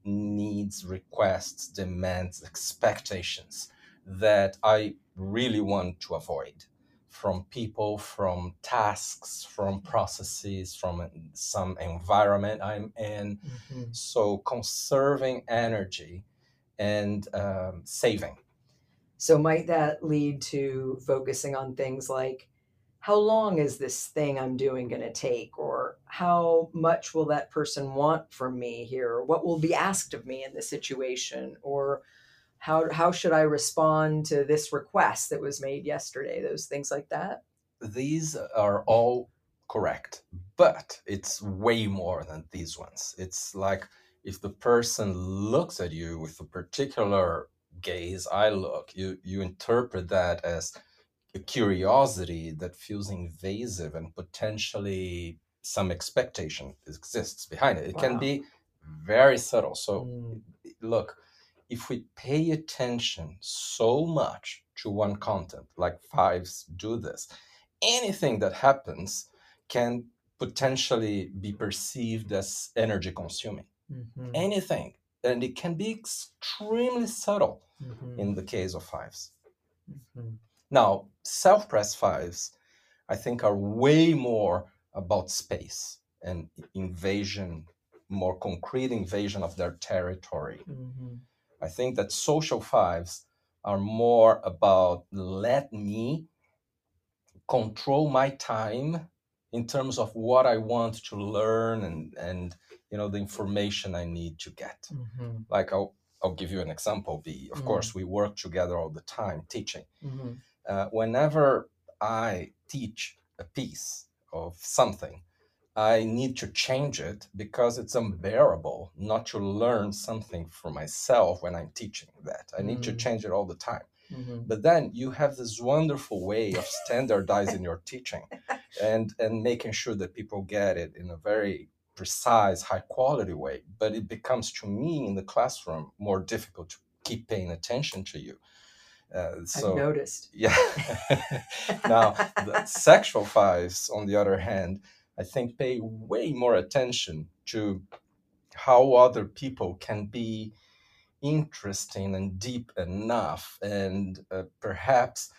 needs, requests, demands, expectations that I really want to avoid from people, from tasks, from processes, from some environment I'm in. Mm-hmm. So conserving energy and um, saving. So might that lead to focusing on things like how long is this thing I'm doing going to take? Or how much will that person want from me here? Or what will be asked of me in this situation? Or how, how should I respond to this request that was made yesterday? Those things like that. These are all correct, but it's way more than these ones. It's like if the person looks at you with a particular gaze, I look, you, you interpret that as a curiosity that feels invasive and potentially some expectation exists behind it. It wow. can be very subtle. So, mm. look, if we pay attention so much to one content, like fives do this, anything that happens can potentially be perceived as energy consuming. Mm-hmm. Anything. And it can be extremely subtle mm-hmm. in the case of 5s mm-hmm. Now, self pres fives, I think, are way more about space and invasion, more concrete invasion of their territory. I think that social fives are more about let me control my time in terms of what I want to learn and and you know the information I need to get. Mm-hmm. Like I'll I'll give you an example. The of mm-hmm. course we work together all the time teaching. Mm-hmm uh, whenever I teach a piece of something, I need to change it because it's unbearable not to learn something for myself when I'm teaching that. I need mm. to change it all the time. Mm-hmm. But then you have this wonderful way of standardizing your teaching (laughs) and, and making sure that people get it in a very precise, high quality way. But it becomes to me in the classroom more difficult to keep paying attention to you uh, so, I've noticed. Yeah. (laughs) now, the (laughs) sexual fives, on the other hand, I think pay way more attention to how other people can be interesting and deep enough, and uh, perhaps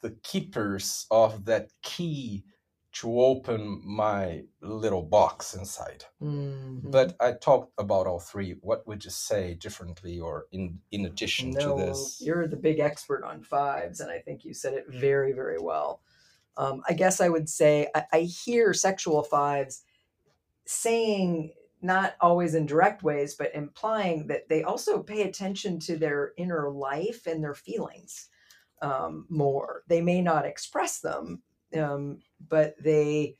the keepers of that key to open my little box inside. Mm-hmm. But I talked about all three. What would you say differently or in in addition no, to this? You're the big expert on fives, and I think you said it very, very well. Um, I guess I would say I, I hear sexual fives saying not always in direct ways, but implying that they also pay attention to their inner life and their feelings um, more. They may not express them, um, but they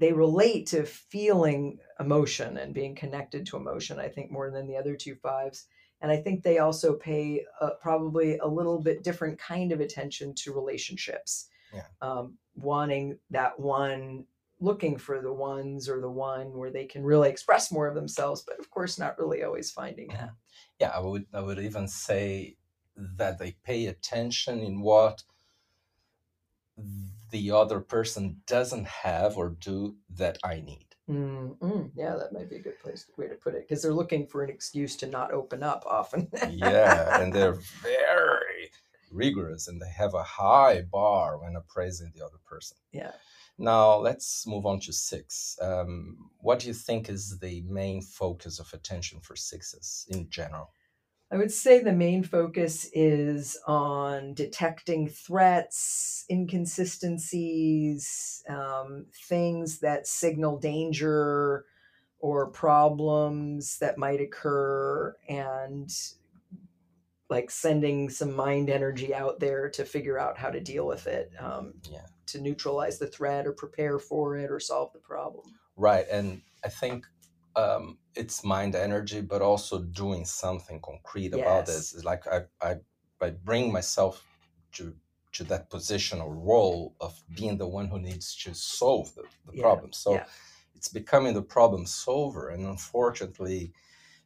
they relate to feeling emotion and being connected to emotion. I think more than the other two fives, and I think they also pay uh, probably a little bit different kind of attention to relationships. Yeah. Um, wanting that one looking for the ones or the one where they can really express more of themselves but of course not really always finding that yeah i would i would even say that they pay attention in what the other person doesn't have or do that I need. mm Yeah, that might be a good place way to put it because they're looking for an excuse to not open up often. yeah, and they're very (laughs) rigorous and they have a high bar when appraising the other person. Yeah. Now let's move on to six. Um, what do you think is the main focus of attention for sixes in general? I would say the main focus is on detecting threats, inconsistencies, um, things that signal danger or problems that might occur, and like sending some mind energy out there to figure out how to deal with it, um, yeah. to neutralize the threat or prepare for it or solve the problem. Right. And I think um, it's mind energy, but also doing something concrete yes. about this. It's like I, I, I bring myself to to that position or role of being the one who needs to solve the, the yeah. problem. So yeah. it's becoming the problem solver, and unfortunately,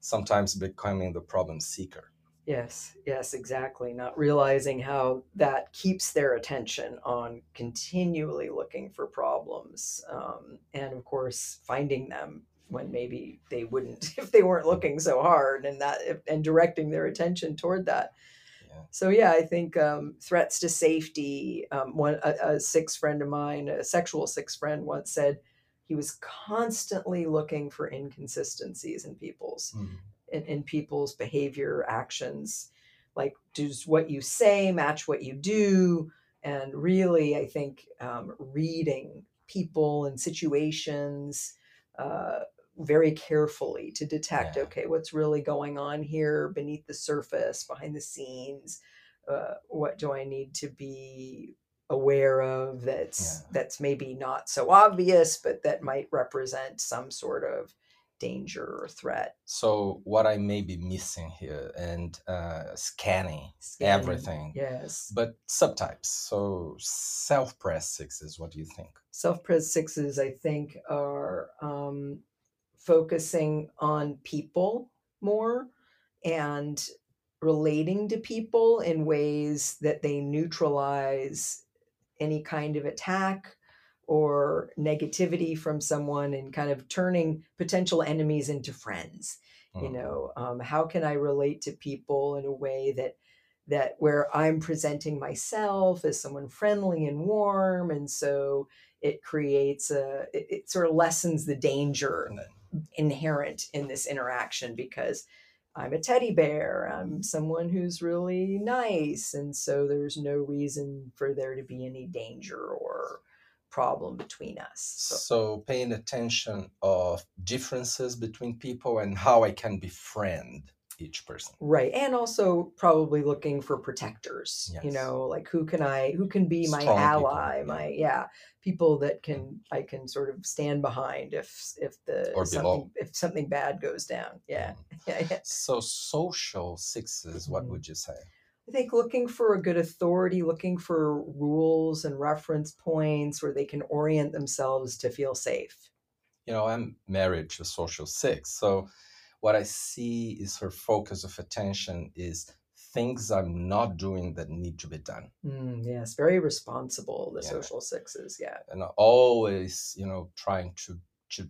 sometimes becoming the problem seeker. Yes, yes, exactly. Not realizing how that keeps their attention on continually looking for problems, um, and of course, finding them when maybe they wouldn't (laughs) if they weren't looking so hard and that and directing their attention toward that yeah. so yeah i think um, threats to safety um, one a, a six friend of mine a sexual six friend once said he was constantly looking for inconsistencies in people's mm. In, in people's behavior actions like does what you say match what you do and really i think um, reading people and situations uh, very carefully to detect yeah. okay what's really going on here beneath the surface behind the scenes uh, what do i need to be aware of that's yeah. that's maybe not so obvious but that might represent some sort of danger or threat. So what i may be missing here and uh, scanning, scanning everything yes. but subtypes. So self-pres sixes what do you think? Self-pres sixes i think are um, focusing on people more and relating to people in ways that they neutralize any kind of attack or negativity from someone and kind of turning potential enemies into friends mm-hmm. you know um, how can i relate to people in a way that that where i'm presenting myself as someone friendly and warm and so it creates a it, it sort of lessens the danger mm-hmm inherent in this interaction because I'm a teddy bear. I'm someone who's really nice. And so there's no reason for there to be any danger or problem between us. So, so paying attention of differences between people and how I can befriend each person right and also probably looking for protectors yes. you know like who can i who can be Strong my ally people. my yeah people that can i can sort of stand behind if if the or something below. if something bad goes down yeah. Mm. (laughs) yeah, yeah. so social sixes what mm-hmm. would you say I think looking for a good authority, looking for rules and reference points where they can orient themselves to feel safe. You know, I'm married to a social six. So what I see is her focus of attention is things I'm not doing that need to be done. Mm, yes, very responsible. The yeah. social sixes, yeah, and always, you know, trying to to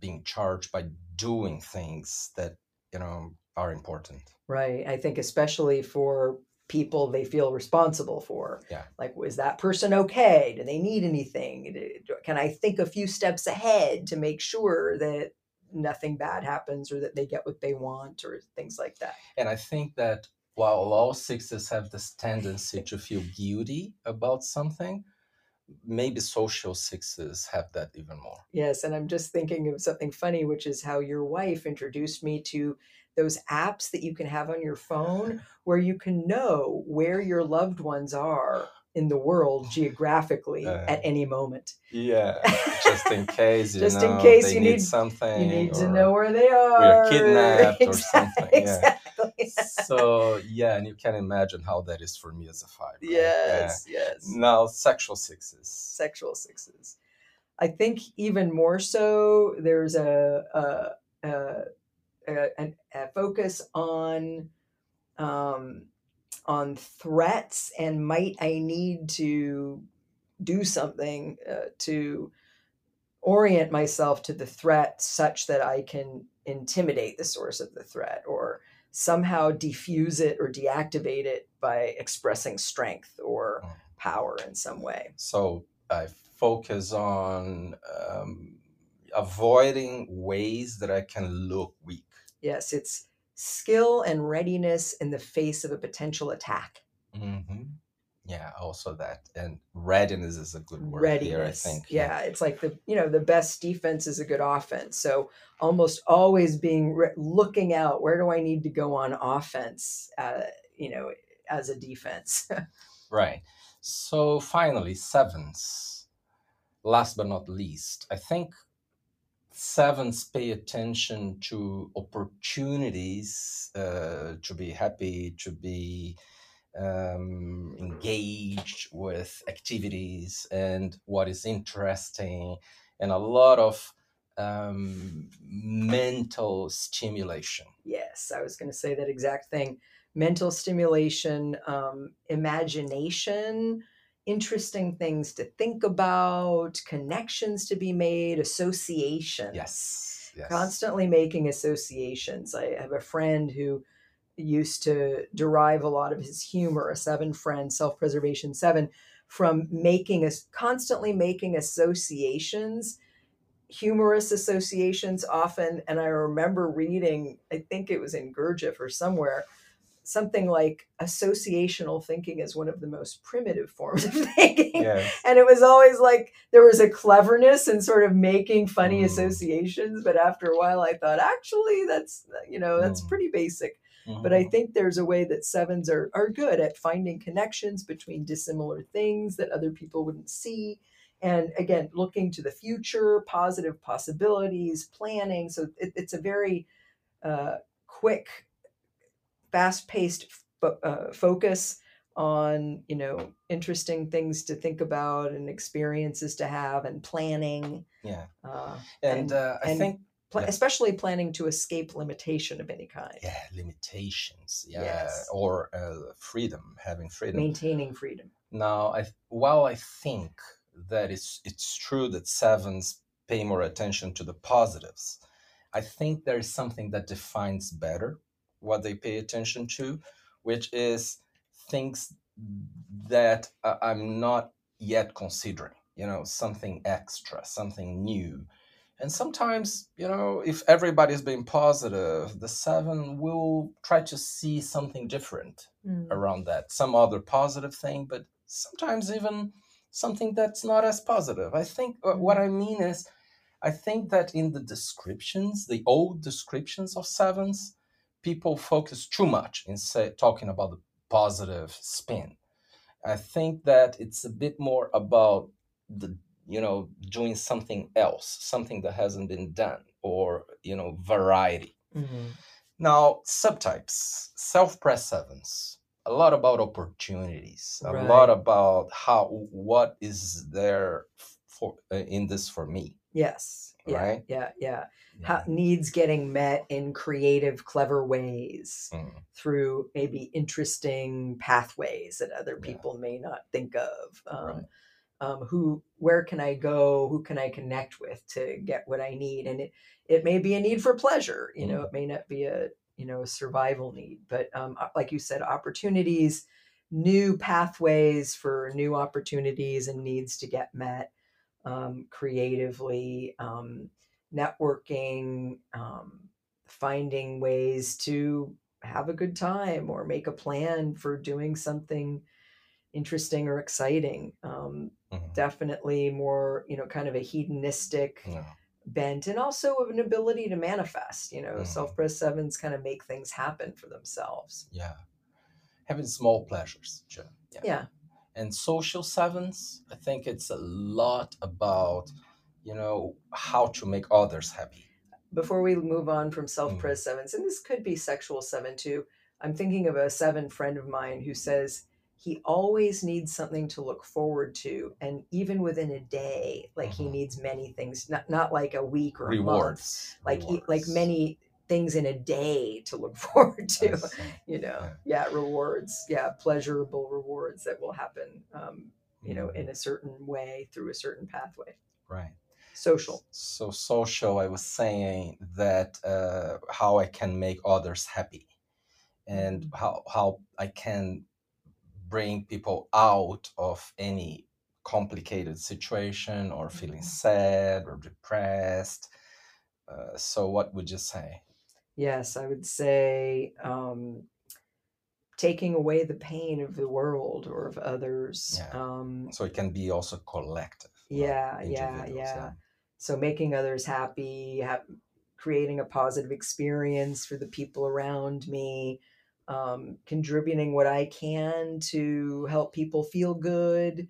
being charged by doing things that you know are important. Right. I think especially for people they feel responsible for. Yeah. Like, is that person okay? Do they need anything? Can I think a few steps ahead to make sure that nothing bad happens or that they get what they want or things like that. And I think that while all sixes have this tendency to feel guilty about something, maybe social sixes have that even more. Yes, and I'm just thinking of something funny, which is how your wife introduced me to those apps that you can have on your phone where you can know where your loved ones are in the world geographically uh, at any moment. Yeah, (laughs) just in case. just know, in case you need, need, something. You need to know where they are. We're kidnapped exactly, or (laughs) something. Yeah. Exactly. so yeah, and you can imagine how that is for me as a five. Right? Yes, yeah. yes. Now sexual sixes. Sexual sixes. I think even more so. There's a a, a, a, a focus on. Um, on threats and might I need to do something uh, to orient myself to the threat such that I can intimidate the source of the threat or somehow defuse it or deactivate it by expressing strength or mm. power in some way. So I focus on um, avoiding ways that I can look weak. Yes, it's skill and readiness in the face of a potential attack. Mm-hmm. Yeah, also that, and readiness is a good word readiness. here. I think. Yeah, yeah, it's like the you know the best defense is a good offense. So almost always being re- looking out. Where do I need to go on offense? Uh, you know, as a defense. (laughs) right. So finally, sevens. Last but not least, I think sevens pay attention to opportunities uh, to be happy, to be um, engaged with activities and what is interesting, and a lot of um, mental stimulation. Yes, I was going to say that exact thing. Mental stimulation, um, imagination, interesting things to think about, connections to be made, association. Yes. yes. constantly making associations. I have a friend who used to derive a lot of his humor, a seven friend, self preservation seven, from making us constantly making associations, humorous associations often. And I remember reading, I think it was in Gurdjieff or somewhere, something like associational thinking is one of the most primitive forms of (laughs) thinking. Yes. And it was always like there was a cleverness in sort of making funny Mm. associations. But after a while, I thought, actually, that's, you know, that's Mm. pretty basic. But I Mhm. think there's a way that sevens are, are good at finding connections between dissimilar things that other people wouldn't see. And again, looking to the future, positive possibilities, planning. So it, it's a very uh, quick, fast paced uh, focus on, you know, interesting things to think about and experiences to have and planning. yeah. Uh, And, and- uh, I and- think pla- Yeah. especially planning to escape limitation of any kind, yeah, limitations. Yeah. Yes. Or uh, freedom, having freedom. maintaining freedom. Now, I while I think that it's it's true that sevens pay more attention to the positives, I think there is something that defines better what they pay attention to, which is things that I'm not yet considering. You know, something extra, something new. And sometimes, you know, if everybody's being positive, the seven will try to see something different Mm. around that some other positive thing but sometimes even something that's not as positive i think uh, what i mean is i think that in the descriptions the old descriptions of sevens people focus too much in say, talking about the positive spin i think that it's a bit more about the you know doing something else something that hasn't been done or you know variety Mhm. now, subtypes, self-pres sevens, a lot about opportunities, a lot about how what is there for uh, in this for me, Yes. Yeah. Right? Yeah. Yeah. How, needs getting met in creative, clever ways Mm, through maybe interesting pathways that other Yeah. people may not think of. Um, Right. um, who, where can I go? Who can I connect with to get what I need? And it, it may be a need for pleasure. You know, Mm. it may not be a you know a survival need, but um, like you said, opportunities, new pathways for new opportunities and needs to get met um, creatively, um, networking, um, finding ways to have a good time or make a plan for doing something interesting or exciting. Um, mhm, definitely more, you know, kind of a hedonistic yeah, bent and also an ability to manifest. You know, Mhm. self pres sevens kind of make things happen for themselves. yeah. Having small pleasures, sure. Yeah. Yeah. And social sevens, I think it's a lot about, you know, how to make others happy. before we move on from Mm. self pres sevens, and this could be sexual seven too, I'm thinking of a seven friend of mine who says he always needs something to look forward to, and even within a day, like he Mhm. needs many things, not not like a week or a month, Rewards. like he, like many things in a day to look (laughs) forward to. You know, Yeah. yeah, rewards, yeah, pleasurable rewards that will happen, um, you know, Mhm. in a certain way through a certain pathway. Right. Social, So social, I was saying that uh, how I can make others happy, and Mhm. how how I can bring people out of any complicated situation or feeling Mhm. sad or depressed. Uh, so, what would you say? Yes, I would say um, taking away the pain of the world or of others. Yeah. Um, So it can be also collective. not yeah, yeah, yeah. So making others happy, ha- creating a positive experience for the people around me, um, contributing what I can to help people feel good.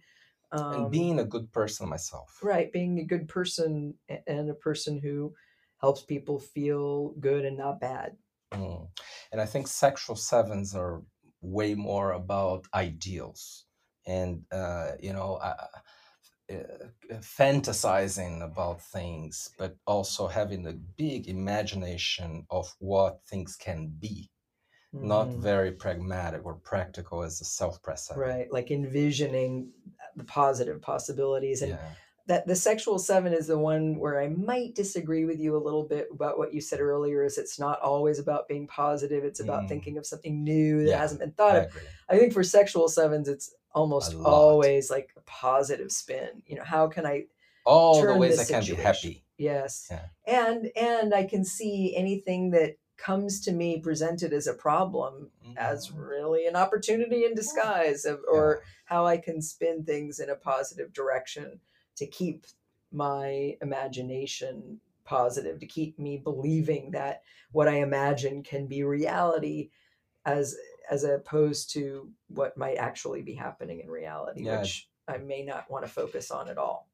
Um, and being a good person myself. right, being a good person and a person who helps people feel good and not bad. Mm. And I think sexual sevens are way more about ideals and, uh, you know, uh, uh, fantasizing about things, but also having a big imagination of what things can be. Not Mhm. very pragmatic or practical as a self pres right like envisioning the positive possibilities and Yeah. That the sexual seven is the one where I might disagree with you a little bit about what you said earlier. Is it's not always about being positive; it's about Mm. thinking of something new that Yeah, hasn't been thought I of. agree. I think for sexual sevens, it's almost always like a positive spin. You know, how can I All the ways I this can be happy. Yes. Yeah. And and I can see anything that comes to me presented as a problem as Mhm. really an opportunity in disguise of, or how I can spin things in a positive direction to keep my imagination positive, to keep me believing that what I imagine can be reality as as opposed to what might actually be happening in reality, Yeah. which I may not want to focus on at all.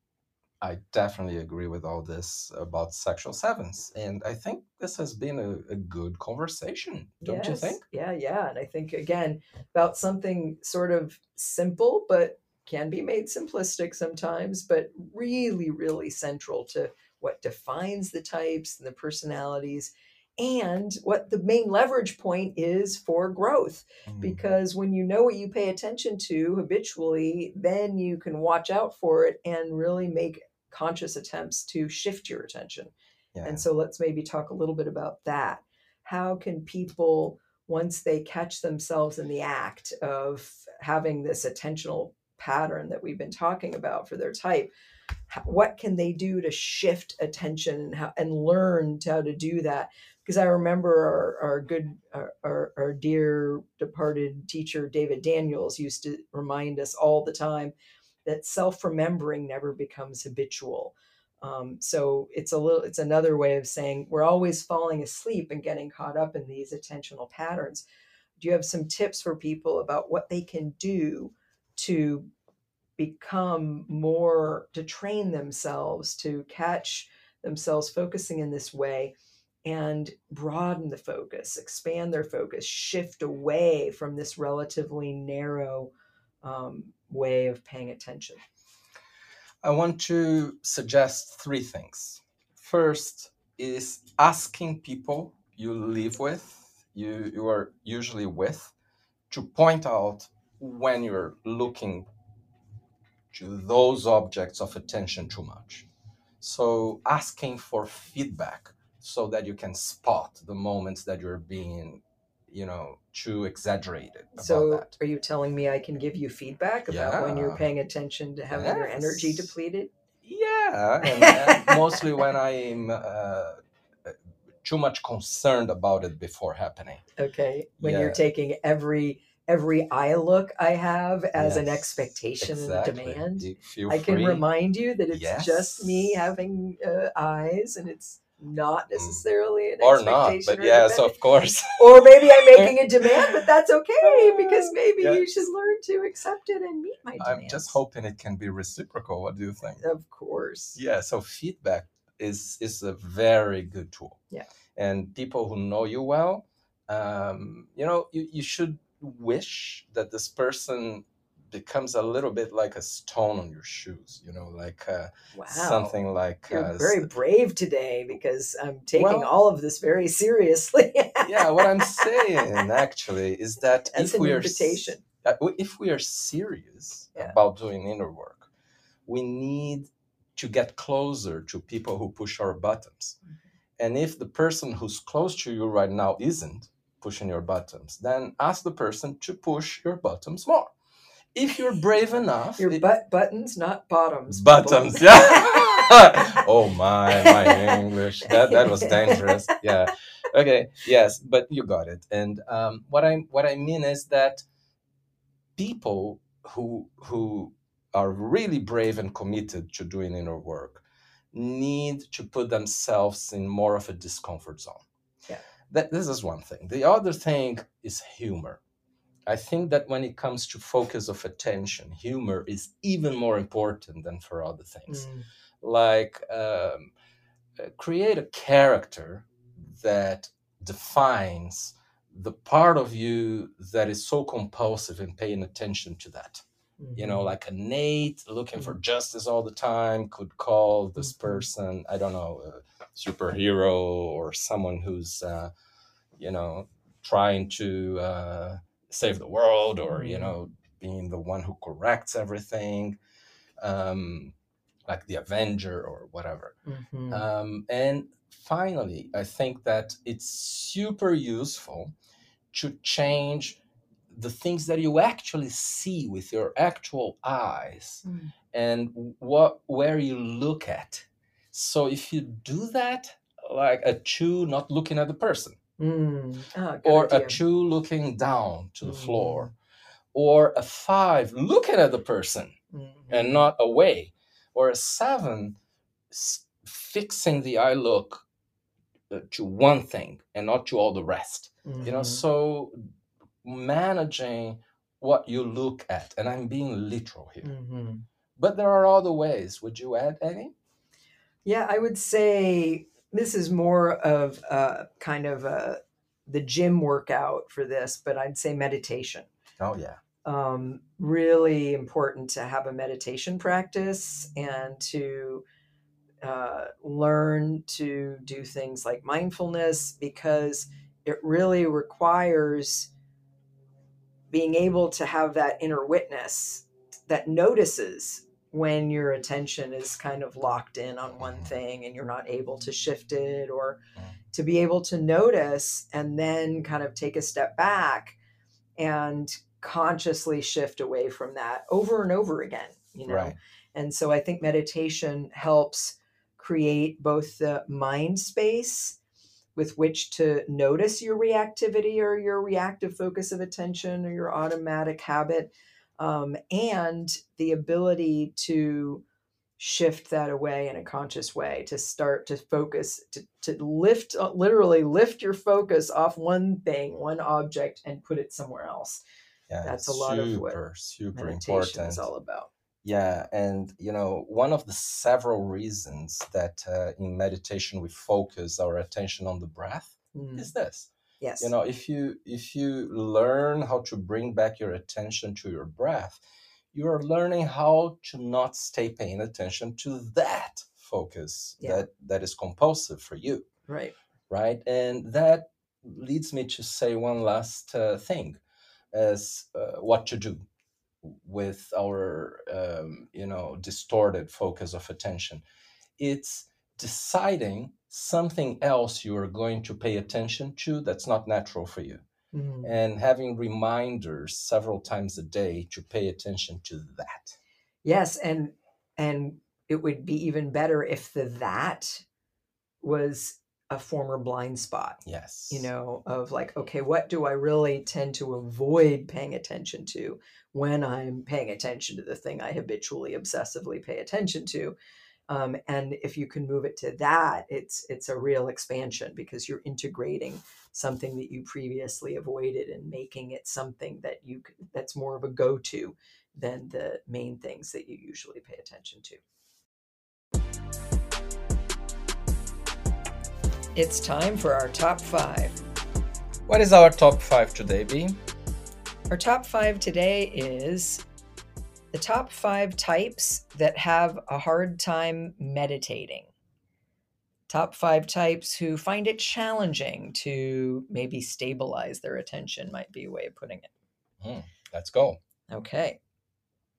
I definitely agree with all this about sexual sevens. And I think this has been a, a good conversation, don't you think? Yeah, yeah. And I think again about something sort of simple, but can be made simplistic sometimes, but really, really central to what defines the types and the personalities and what the main leverage point is for growth. Mm. Because when you know what you pay attention to habitually, then you can watch out for it and really make conscious attempts to shift your attention. Yeah. And so let's maybe talk a little bit about that. How can people, once they catch themselves in the act of having this attentional pattern that we've been talking about for their type, what can they do to shift attention and, learn how to do that? Because I remember our, our good, our, our, dear departed teacher, David Daniels, used to remind us all the time that self remembering never becomes habitual. Um, so it's a little, it's another way of saying we're always falling asleep and getting caught up in these attentional patterns. Do you have some tips for people about what they can do to become more, to train themselves to catch themselves focusing in this way and broaden the focus, expand their focus, shift away from this relatively narrow um, way of paying attention? I want to suggest three things. First is asking people you live with, you, you are usually with, to point out when you're looking to those objects of attention too much. So asking for feedback so that you can spot the moments that you're being, you know, too exaggerated about So, that. are you telling me I can give you feedback about when you're paying attention to having your energy depleted? Yeah, (laughs) and, and mostly when I'm uh, too much concerned about it before happening. Okay, when you're taking every every eye look I have as an expectation exactly. demand, I can free. remind you that it's just me having uh, eyes and it's not necessarily an Mm. or not, but or yes, demand. of course. or maybe I'm (laughs) making a demand, but that's okay because maybe you Yes. should learn to accept it and meet my demands. I'm just hoping it can be reciprocal. What do you think? Of course. Yeah, so feedback is is a very good tool. Yeah. And people who know you well, um, you know, you, you should wish that this person becomes a little bit like a stone on your shoes, you know, like uh, Wow. something like You're uh, very brave today because I'm taking Well- all of this very seriously. (laughs) yeah what i'm saying actually is that if we are invitation. uh, if we are serious Yeah. about doing inner work we need to get closer to people who push our buttons Mm-hmm. and if the person who's close to you right now isn't pushing your buttons. Then ask the person to push your buttons more. If you're brave enough Your it- butt buttons, not bottoms. people. buttons yeah. (laughs) (laughs) Oh my my english. That that was dangerous. Yeah. Okay yes but you got it. And um what i what i mean is that people who who are really brave and committed to doing inner work need to put themselves in more of a discomfort zone. That this is one thing. The other thing is humor. I think that when it comes to focus of attention humor is even more important than for other things. Mm, like um, uh, create a character that defines the part of you that is so compulsive in paying attention to that. You know mhm. like an eight looking for justice all the time could call this Mhm. person i don't know a superhero or someone who's uh, you know trying to uh, save the world or you Mhm. know being the one who corrects everything um, like the Avenger or whatever. Mhm. Um, and finally, I think that it's super useful to change the things that you actually see with your actual eyes Mm. and what where you look at. So if you do that, like a two not looking at the person, Mm. Good or idea. a two looking down to the Mhm. floor, or a five looking at the person and Mhm. not away, or a seven fixing the eye look uh, to one thing and not to all the rest. You know, Mhm. so managing what you look at, and I'm being literal here. Mhm. But there are other ways. Would you add any? Yeah, I would say this is more of a kind of a the gym workout for this, but I'd say meditation. Oh yeah. Um, really important to have a meditation practice and to uh, learn to do things like mindfulness because it really requires being able to have that inner witness that notices when your attention is kind of locked in on one Mhm. thing and you're not able to shift it or Mhm. to be able to notice and then kind of take a step back and consciously shift away from that over and over again you know Right. and so I think meditation helps create both the mind space with which to notice your reactivity or your reactive focus of attention or your automatic habit, um, and the ability to shift that away in a conscious way to start to focus to, to lift uh, literally lift your focus off one thing one object and put it somewhere else Yeah. That's a lot of what super, super meditation important. is all about Yeah, and you know, one of the several reasons that uh, in meditation we focus our attention on the breath Mm, is this. Yes You know, if you if you learn how to bring back your attention to your breath, you are learning how to not stay paying attention to that focus Yeah. that that is compulsive for you, right right? And that leads me to say one last uh, thing, as uh, what to do with our um, you know distorted focus of attention it's deciding something else you are going to pay attention to that's not natural for you Mm. and having reminders several times a day to pay attention to that Yes, and and it would be even better if the that was a former blind spot, yes you know, of like, okay, what do I really tend to avoid paying attention to when I'm paying attention to the thing I habitually obsessively pay attention to? Um, and if you can move it to that, it's it's a real expansion because you're integrating something that you previously avoided and making it something that you that's more of a go-to than the main things that you usually pay attention to. It's time for our top five. what is our top five today b Our top five today is the top five types that have a hard time meditating. Top five types who find it challenging to maybe stabilize their attention, might be a way of putting it. Hmm, let's go Okay.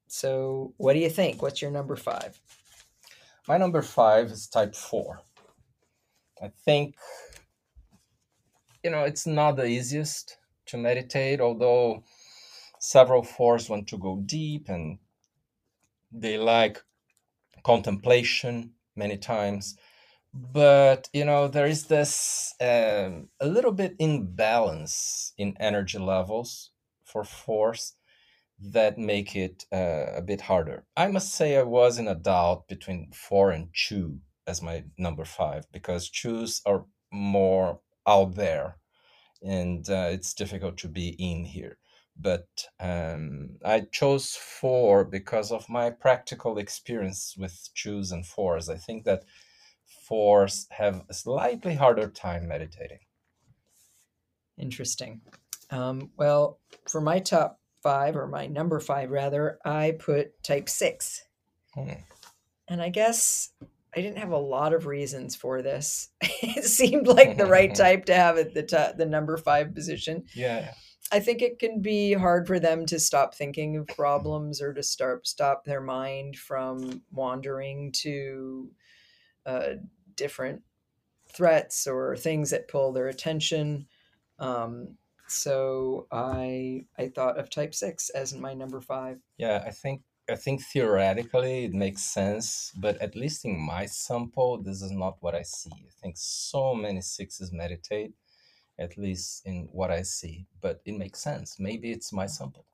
So, what do you think? What's your number five? my number five is type four i think you know it's not the easiest to meditate although several fours want to go deep and they like contemplation many times. But you know there is this um, a little bit imbalance in energy levels for fours that make it uh, a bit harder. I must say i was in a doubt between four and two as my number five because twos are more out there and uh, it's difficult to be in here but um, I chose four because of my practical experience with twos and fours. I think that fours have a slightly harder time meditating. Interesting. Um, well, for my top five, or my number five rather, I put type six. Hmm. And I guess I didn't have a lot of reasons for this. (laughs) it seemed like the right (laughs) type to have at the top, the number five position. Yeah, I think it can be hard for them to stop thinking of problems or to start stop their mind from wandering to uh, different threats or things that pull their attention. Um, so I I thought of type six as my number five. Yeah, I think I think theoretically it makes sense, but at least in my sample, this is not what I see. I think so many sixes meditate, at least in what I see, but it makes sense. Maybe it's my sample.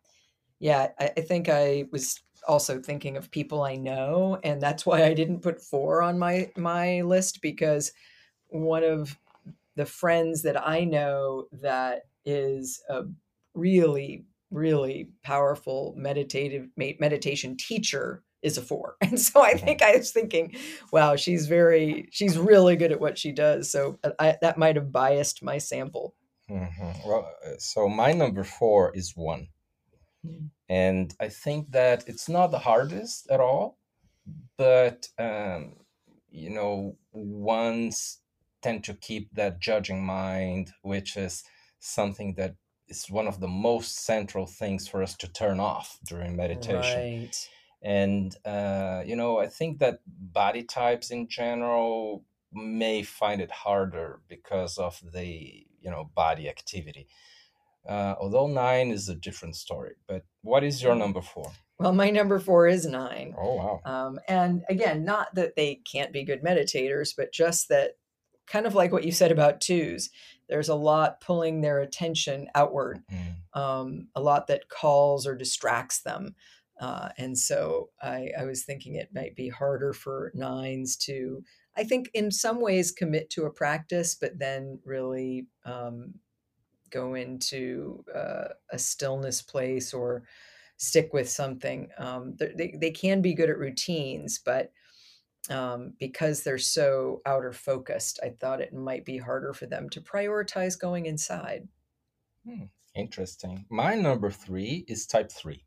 Yeah, I, think I was also thinking of people I know, and that's why I didn't put four on my my list because one of the friends that I know that is a really really powerful meditative meditation teacher is a four (laughs) and so i think i was thinking wow she's very she's really good at what she does so uh, I, that might have biased my sample mm-hmm. well uh, so my number four is one mm. and i think that it's not the hardest at all but um, you know ones tend to keep that judging mind which is something that is one of the most central things for us to turn off during meditation. Right. And, uh, you know, I think that body types in general may find it harder because of the, you know, body activity. Uh, although nine is a different story. But what is your mm. number four? Well, my number four is nine. Oh, wow. Um, and again, not that they can't be good meditators, but just that kind of like what you said about twos there's a lot pulling their attention outward, mm. um, a lot that calls or distracts them. Uh, and so I, I was thinking it might be harder for nines to, I think, in some ways commit to a practice, but then really um, go into uh, a stillness place or stick with something. Um, they, they can be good at routines, but um, because they're so outer focused, I thought it might be harder for them to prioritize going inside. Hmm, interesting. My number three is type three.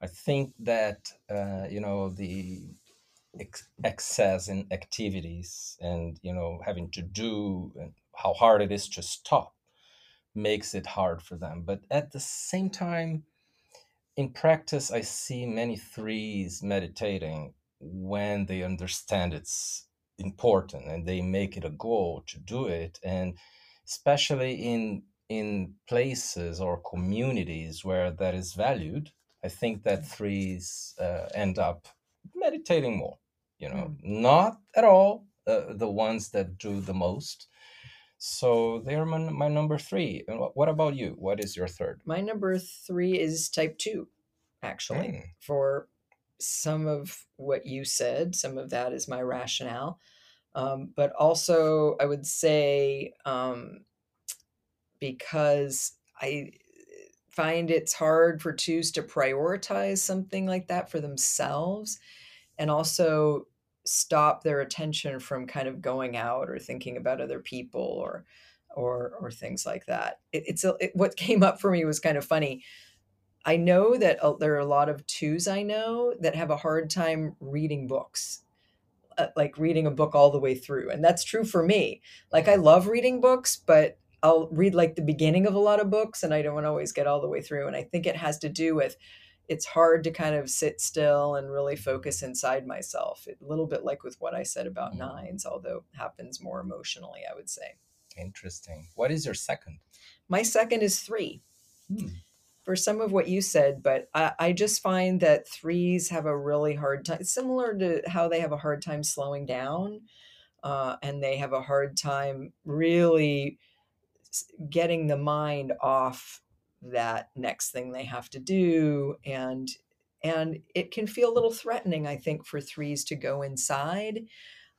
I think that, uh, you know, the ex- excess in activities and, you know, having to do and how hard it is to stop makes it hard for them. But at the same time, in practice, I see many threes meditating when they understand it's important and they make it a goal to do it and especially in in places or communities where that is valued i think that threes uh, end up meditating more you know mm. not at all uh, the ones that do the most so they're my, my number three and what, what, about you what is your third my number three is type two actually mm. for some of what you said. Some of that is my rationale. Um, but also, I would say um, because I find it's hard for twos to prioritize something like that for themselves and also stop their attention from kind of going out or thinking about other people or or or things like that it, it's a, it, what (laughs) came up for me was kind of funny I know that uh, there are a lot of twos I know that have a hard time reading books, uh, like reading a book all the way through. And that's true for me. Like, I love reading books, but I'll read like the beginning of a lot of books and I don't always get all the way through. And I think it has to do with it's hard to kind of sit still and really focus inside myself. A little bit like with what I said about mm. nines, although happens more emotionally, I would say. Interesting. What is your second? My second is three. Hmm for some of what you said, but I, I, just find that threes have a really hard time, similar to how they have a hard time slowing down, uh, and they have a hard time really getting the mind off that next thing they have to do, and and it can feel a little threatening, I think, for threes to go inside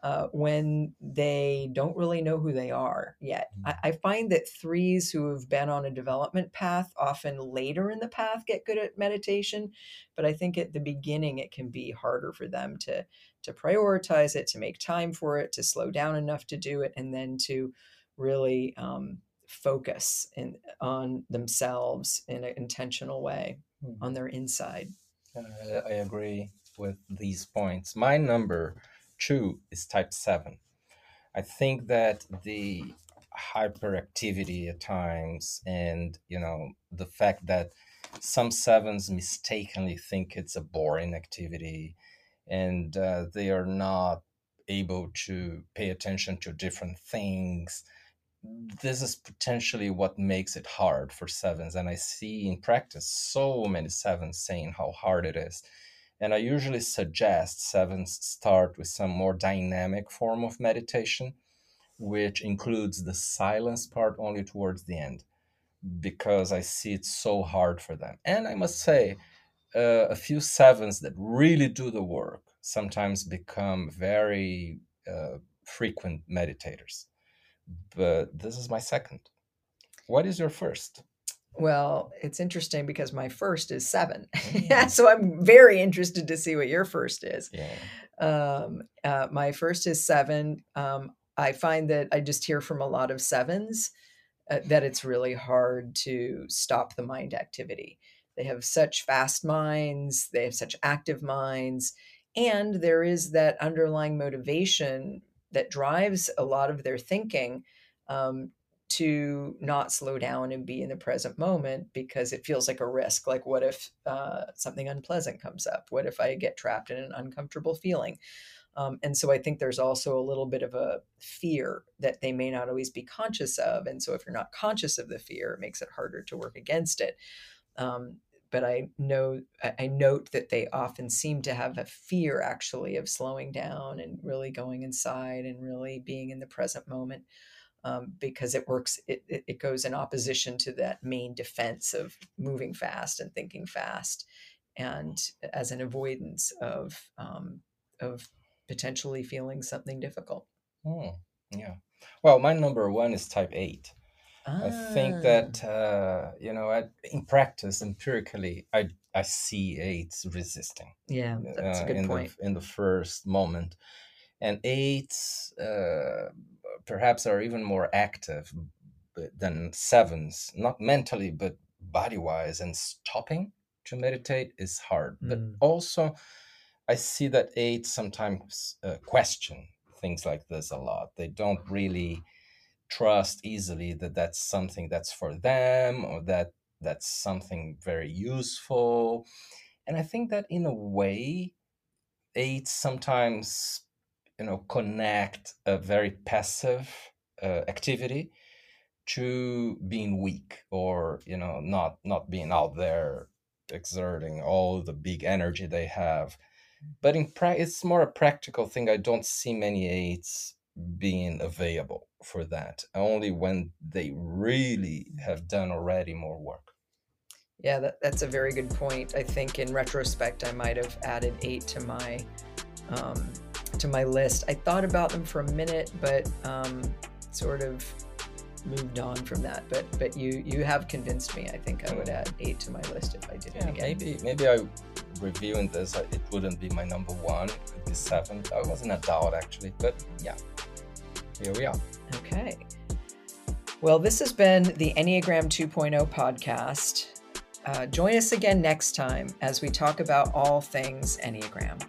uh, when they don't really know who they are yet. Mm. I, I, find that threes who have been on a development path often later in the path get good at meditation, but I think at the beginning it can be harder for them to to prioritize it, to make time for it, to slow down enough to do it, and then to really um, focus in, on themselves in an intentional way mm. on their inside. Uh, I agree with these points. My number two is type 7. I think that the hyperactivity at times and you know the fact that some sevens mistakenly think it's a boring activity and uh, they are not able to pay attention to different things this is potentially what makes it hard for sevens and i see in practice so many sevens saying how hard it is. And i usually suggest sevens start with some more dynamic form of meditation which includes the silence part only towards the end because i see it so hard for them. And i must say uh, a few sevens that really do the work sometimes become very uh, frequent meditators but this is my second. What is your first? Well, it's interesting because my first is seven. (laughs) Mm. so I'm very interested to see what your first is. Yeah. Um, uh, my first is seven. Um, I find that I just hear from a lot of sevens uh, that it's really hard to stop the mind activity. They have such fast minds, they have such active minds, and there is that underlying motivation that drives a lot of their thinking um, to not slow down and be in the present moment because it feels like a risk. Like, what if uh, something unpleasant comes up? What if I get trapped in an uncomfortable feeling? Um, and so I think there's also a little bit of a fear that they may not always be conscious of. And so if you're not conscious of the fear, it makes it harder to work against it. Um, but I know I note that they often seem to have a fear actually of slowing down and really going inside and really being in the present moment um, because it works it, it goes in opposition to that main defense of moving fast and thinking fast and as an avoidance of um, of potentially feeling something difficult. Oh, yeah. Well, my number one is type eight. I think ah. that uh, you know, I, in practice, empirically, I I see eights resisting. Yeah, that's uh, a good in point. The, in the first moment, and eights uh, perhaps are even more active than sevens, not mentally but body wise, and stopping to meditate is hard. Mm. But also, I see that eights sometimes uh, question things like this a lot. They don't really trust easily that that's something that's for them or that that's something very useful. And i think that in a way eights sometimes you know connect a very passive uh, activity to being weak or you know not not being out there exerting all the big energy they have. But in pra- it's more a practical thing. I don't see many eights being available for that only when they really have done already more work. Yeah that, that's a very good point. I think in retrospect i might have added eight to my um, to my list. I thought about them for a minute but um, sort of moved on from that. But but you you have convinced me i think i would add eight to my list if i did yeah, it again. maybe maybe i reviewing this it wouldn't be my number one it could be seven. I wasn't a doubt actually but yeah here we are. Okay. Well, this has been the Enneagram 2.0 podcast. Uh, join us again next time as we talk about all things Enneagram.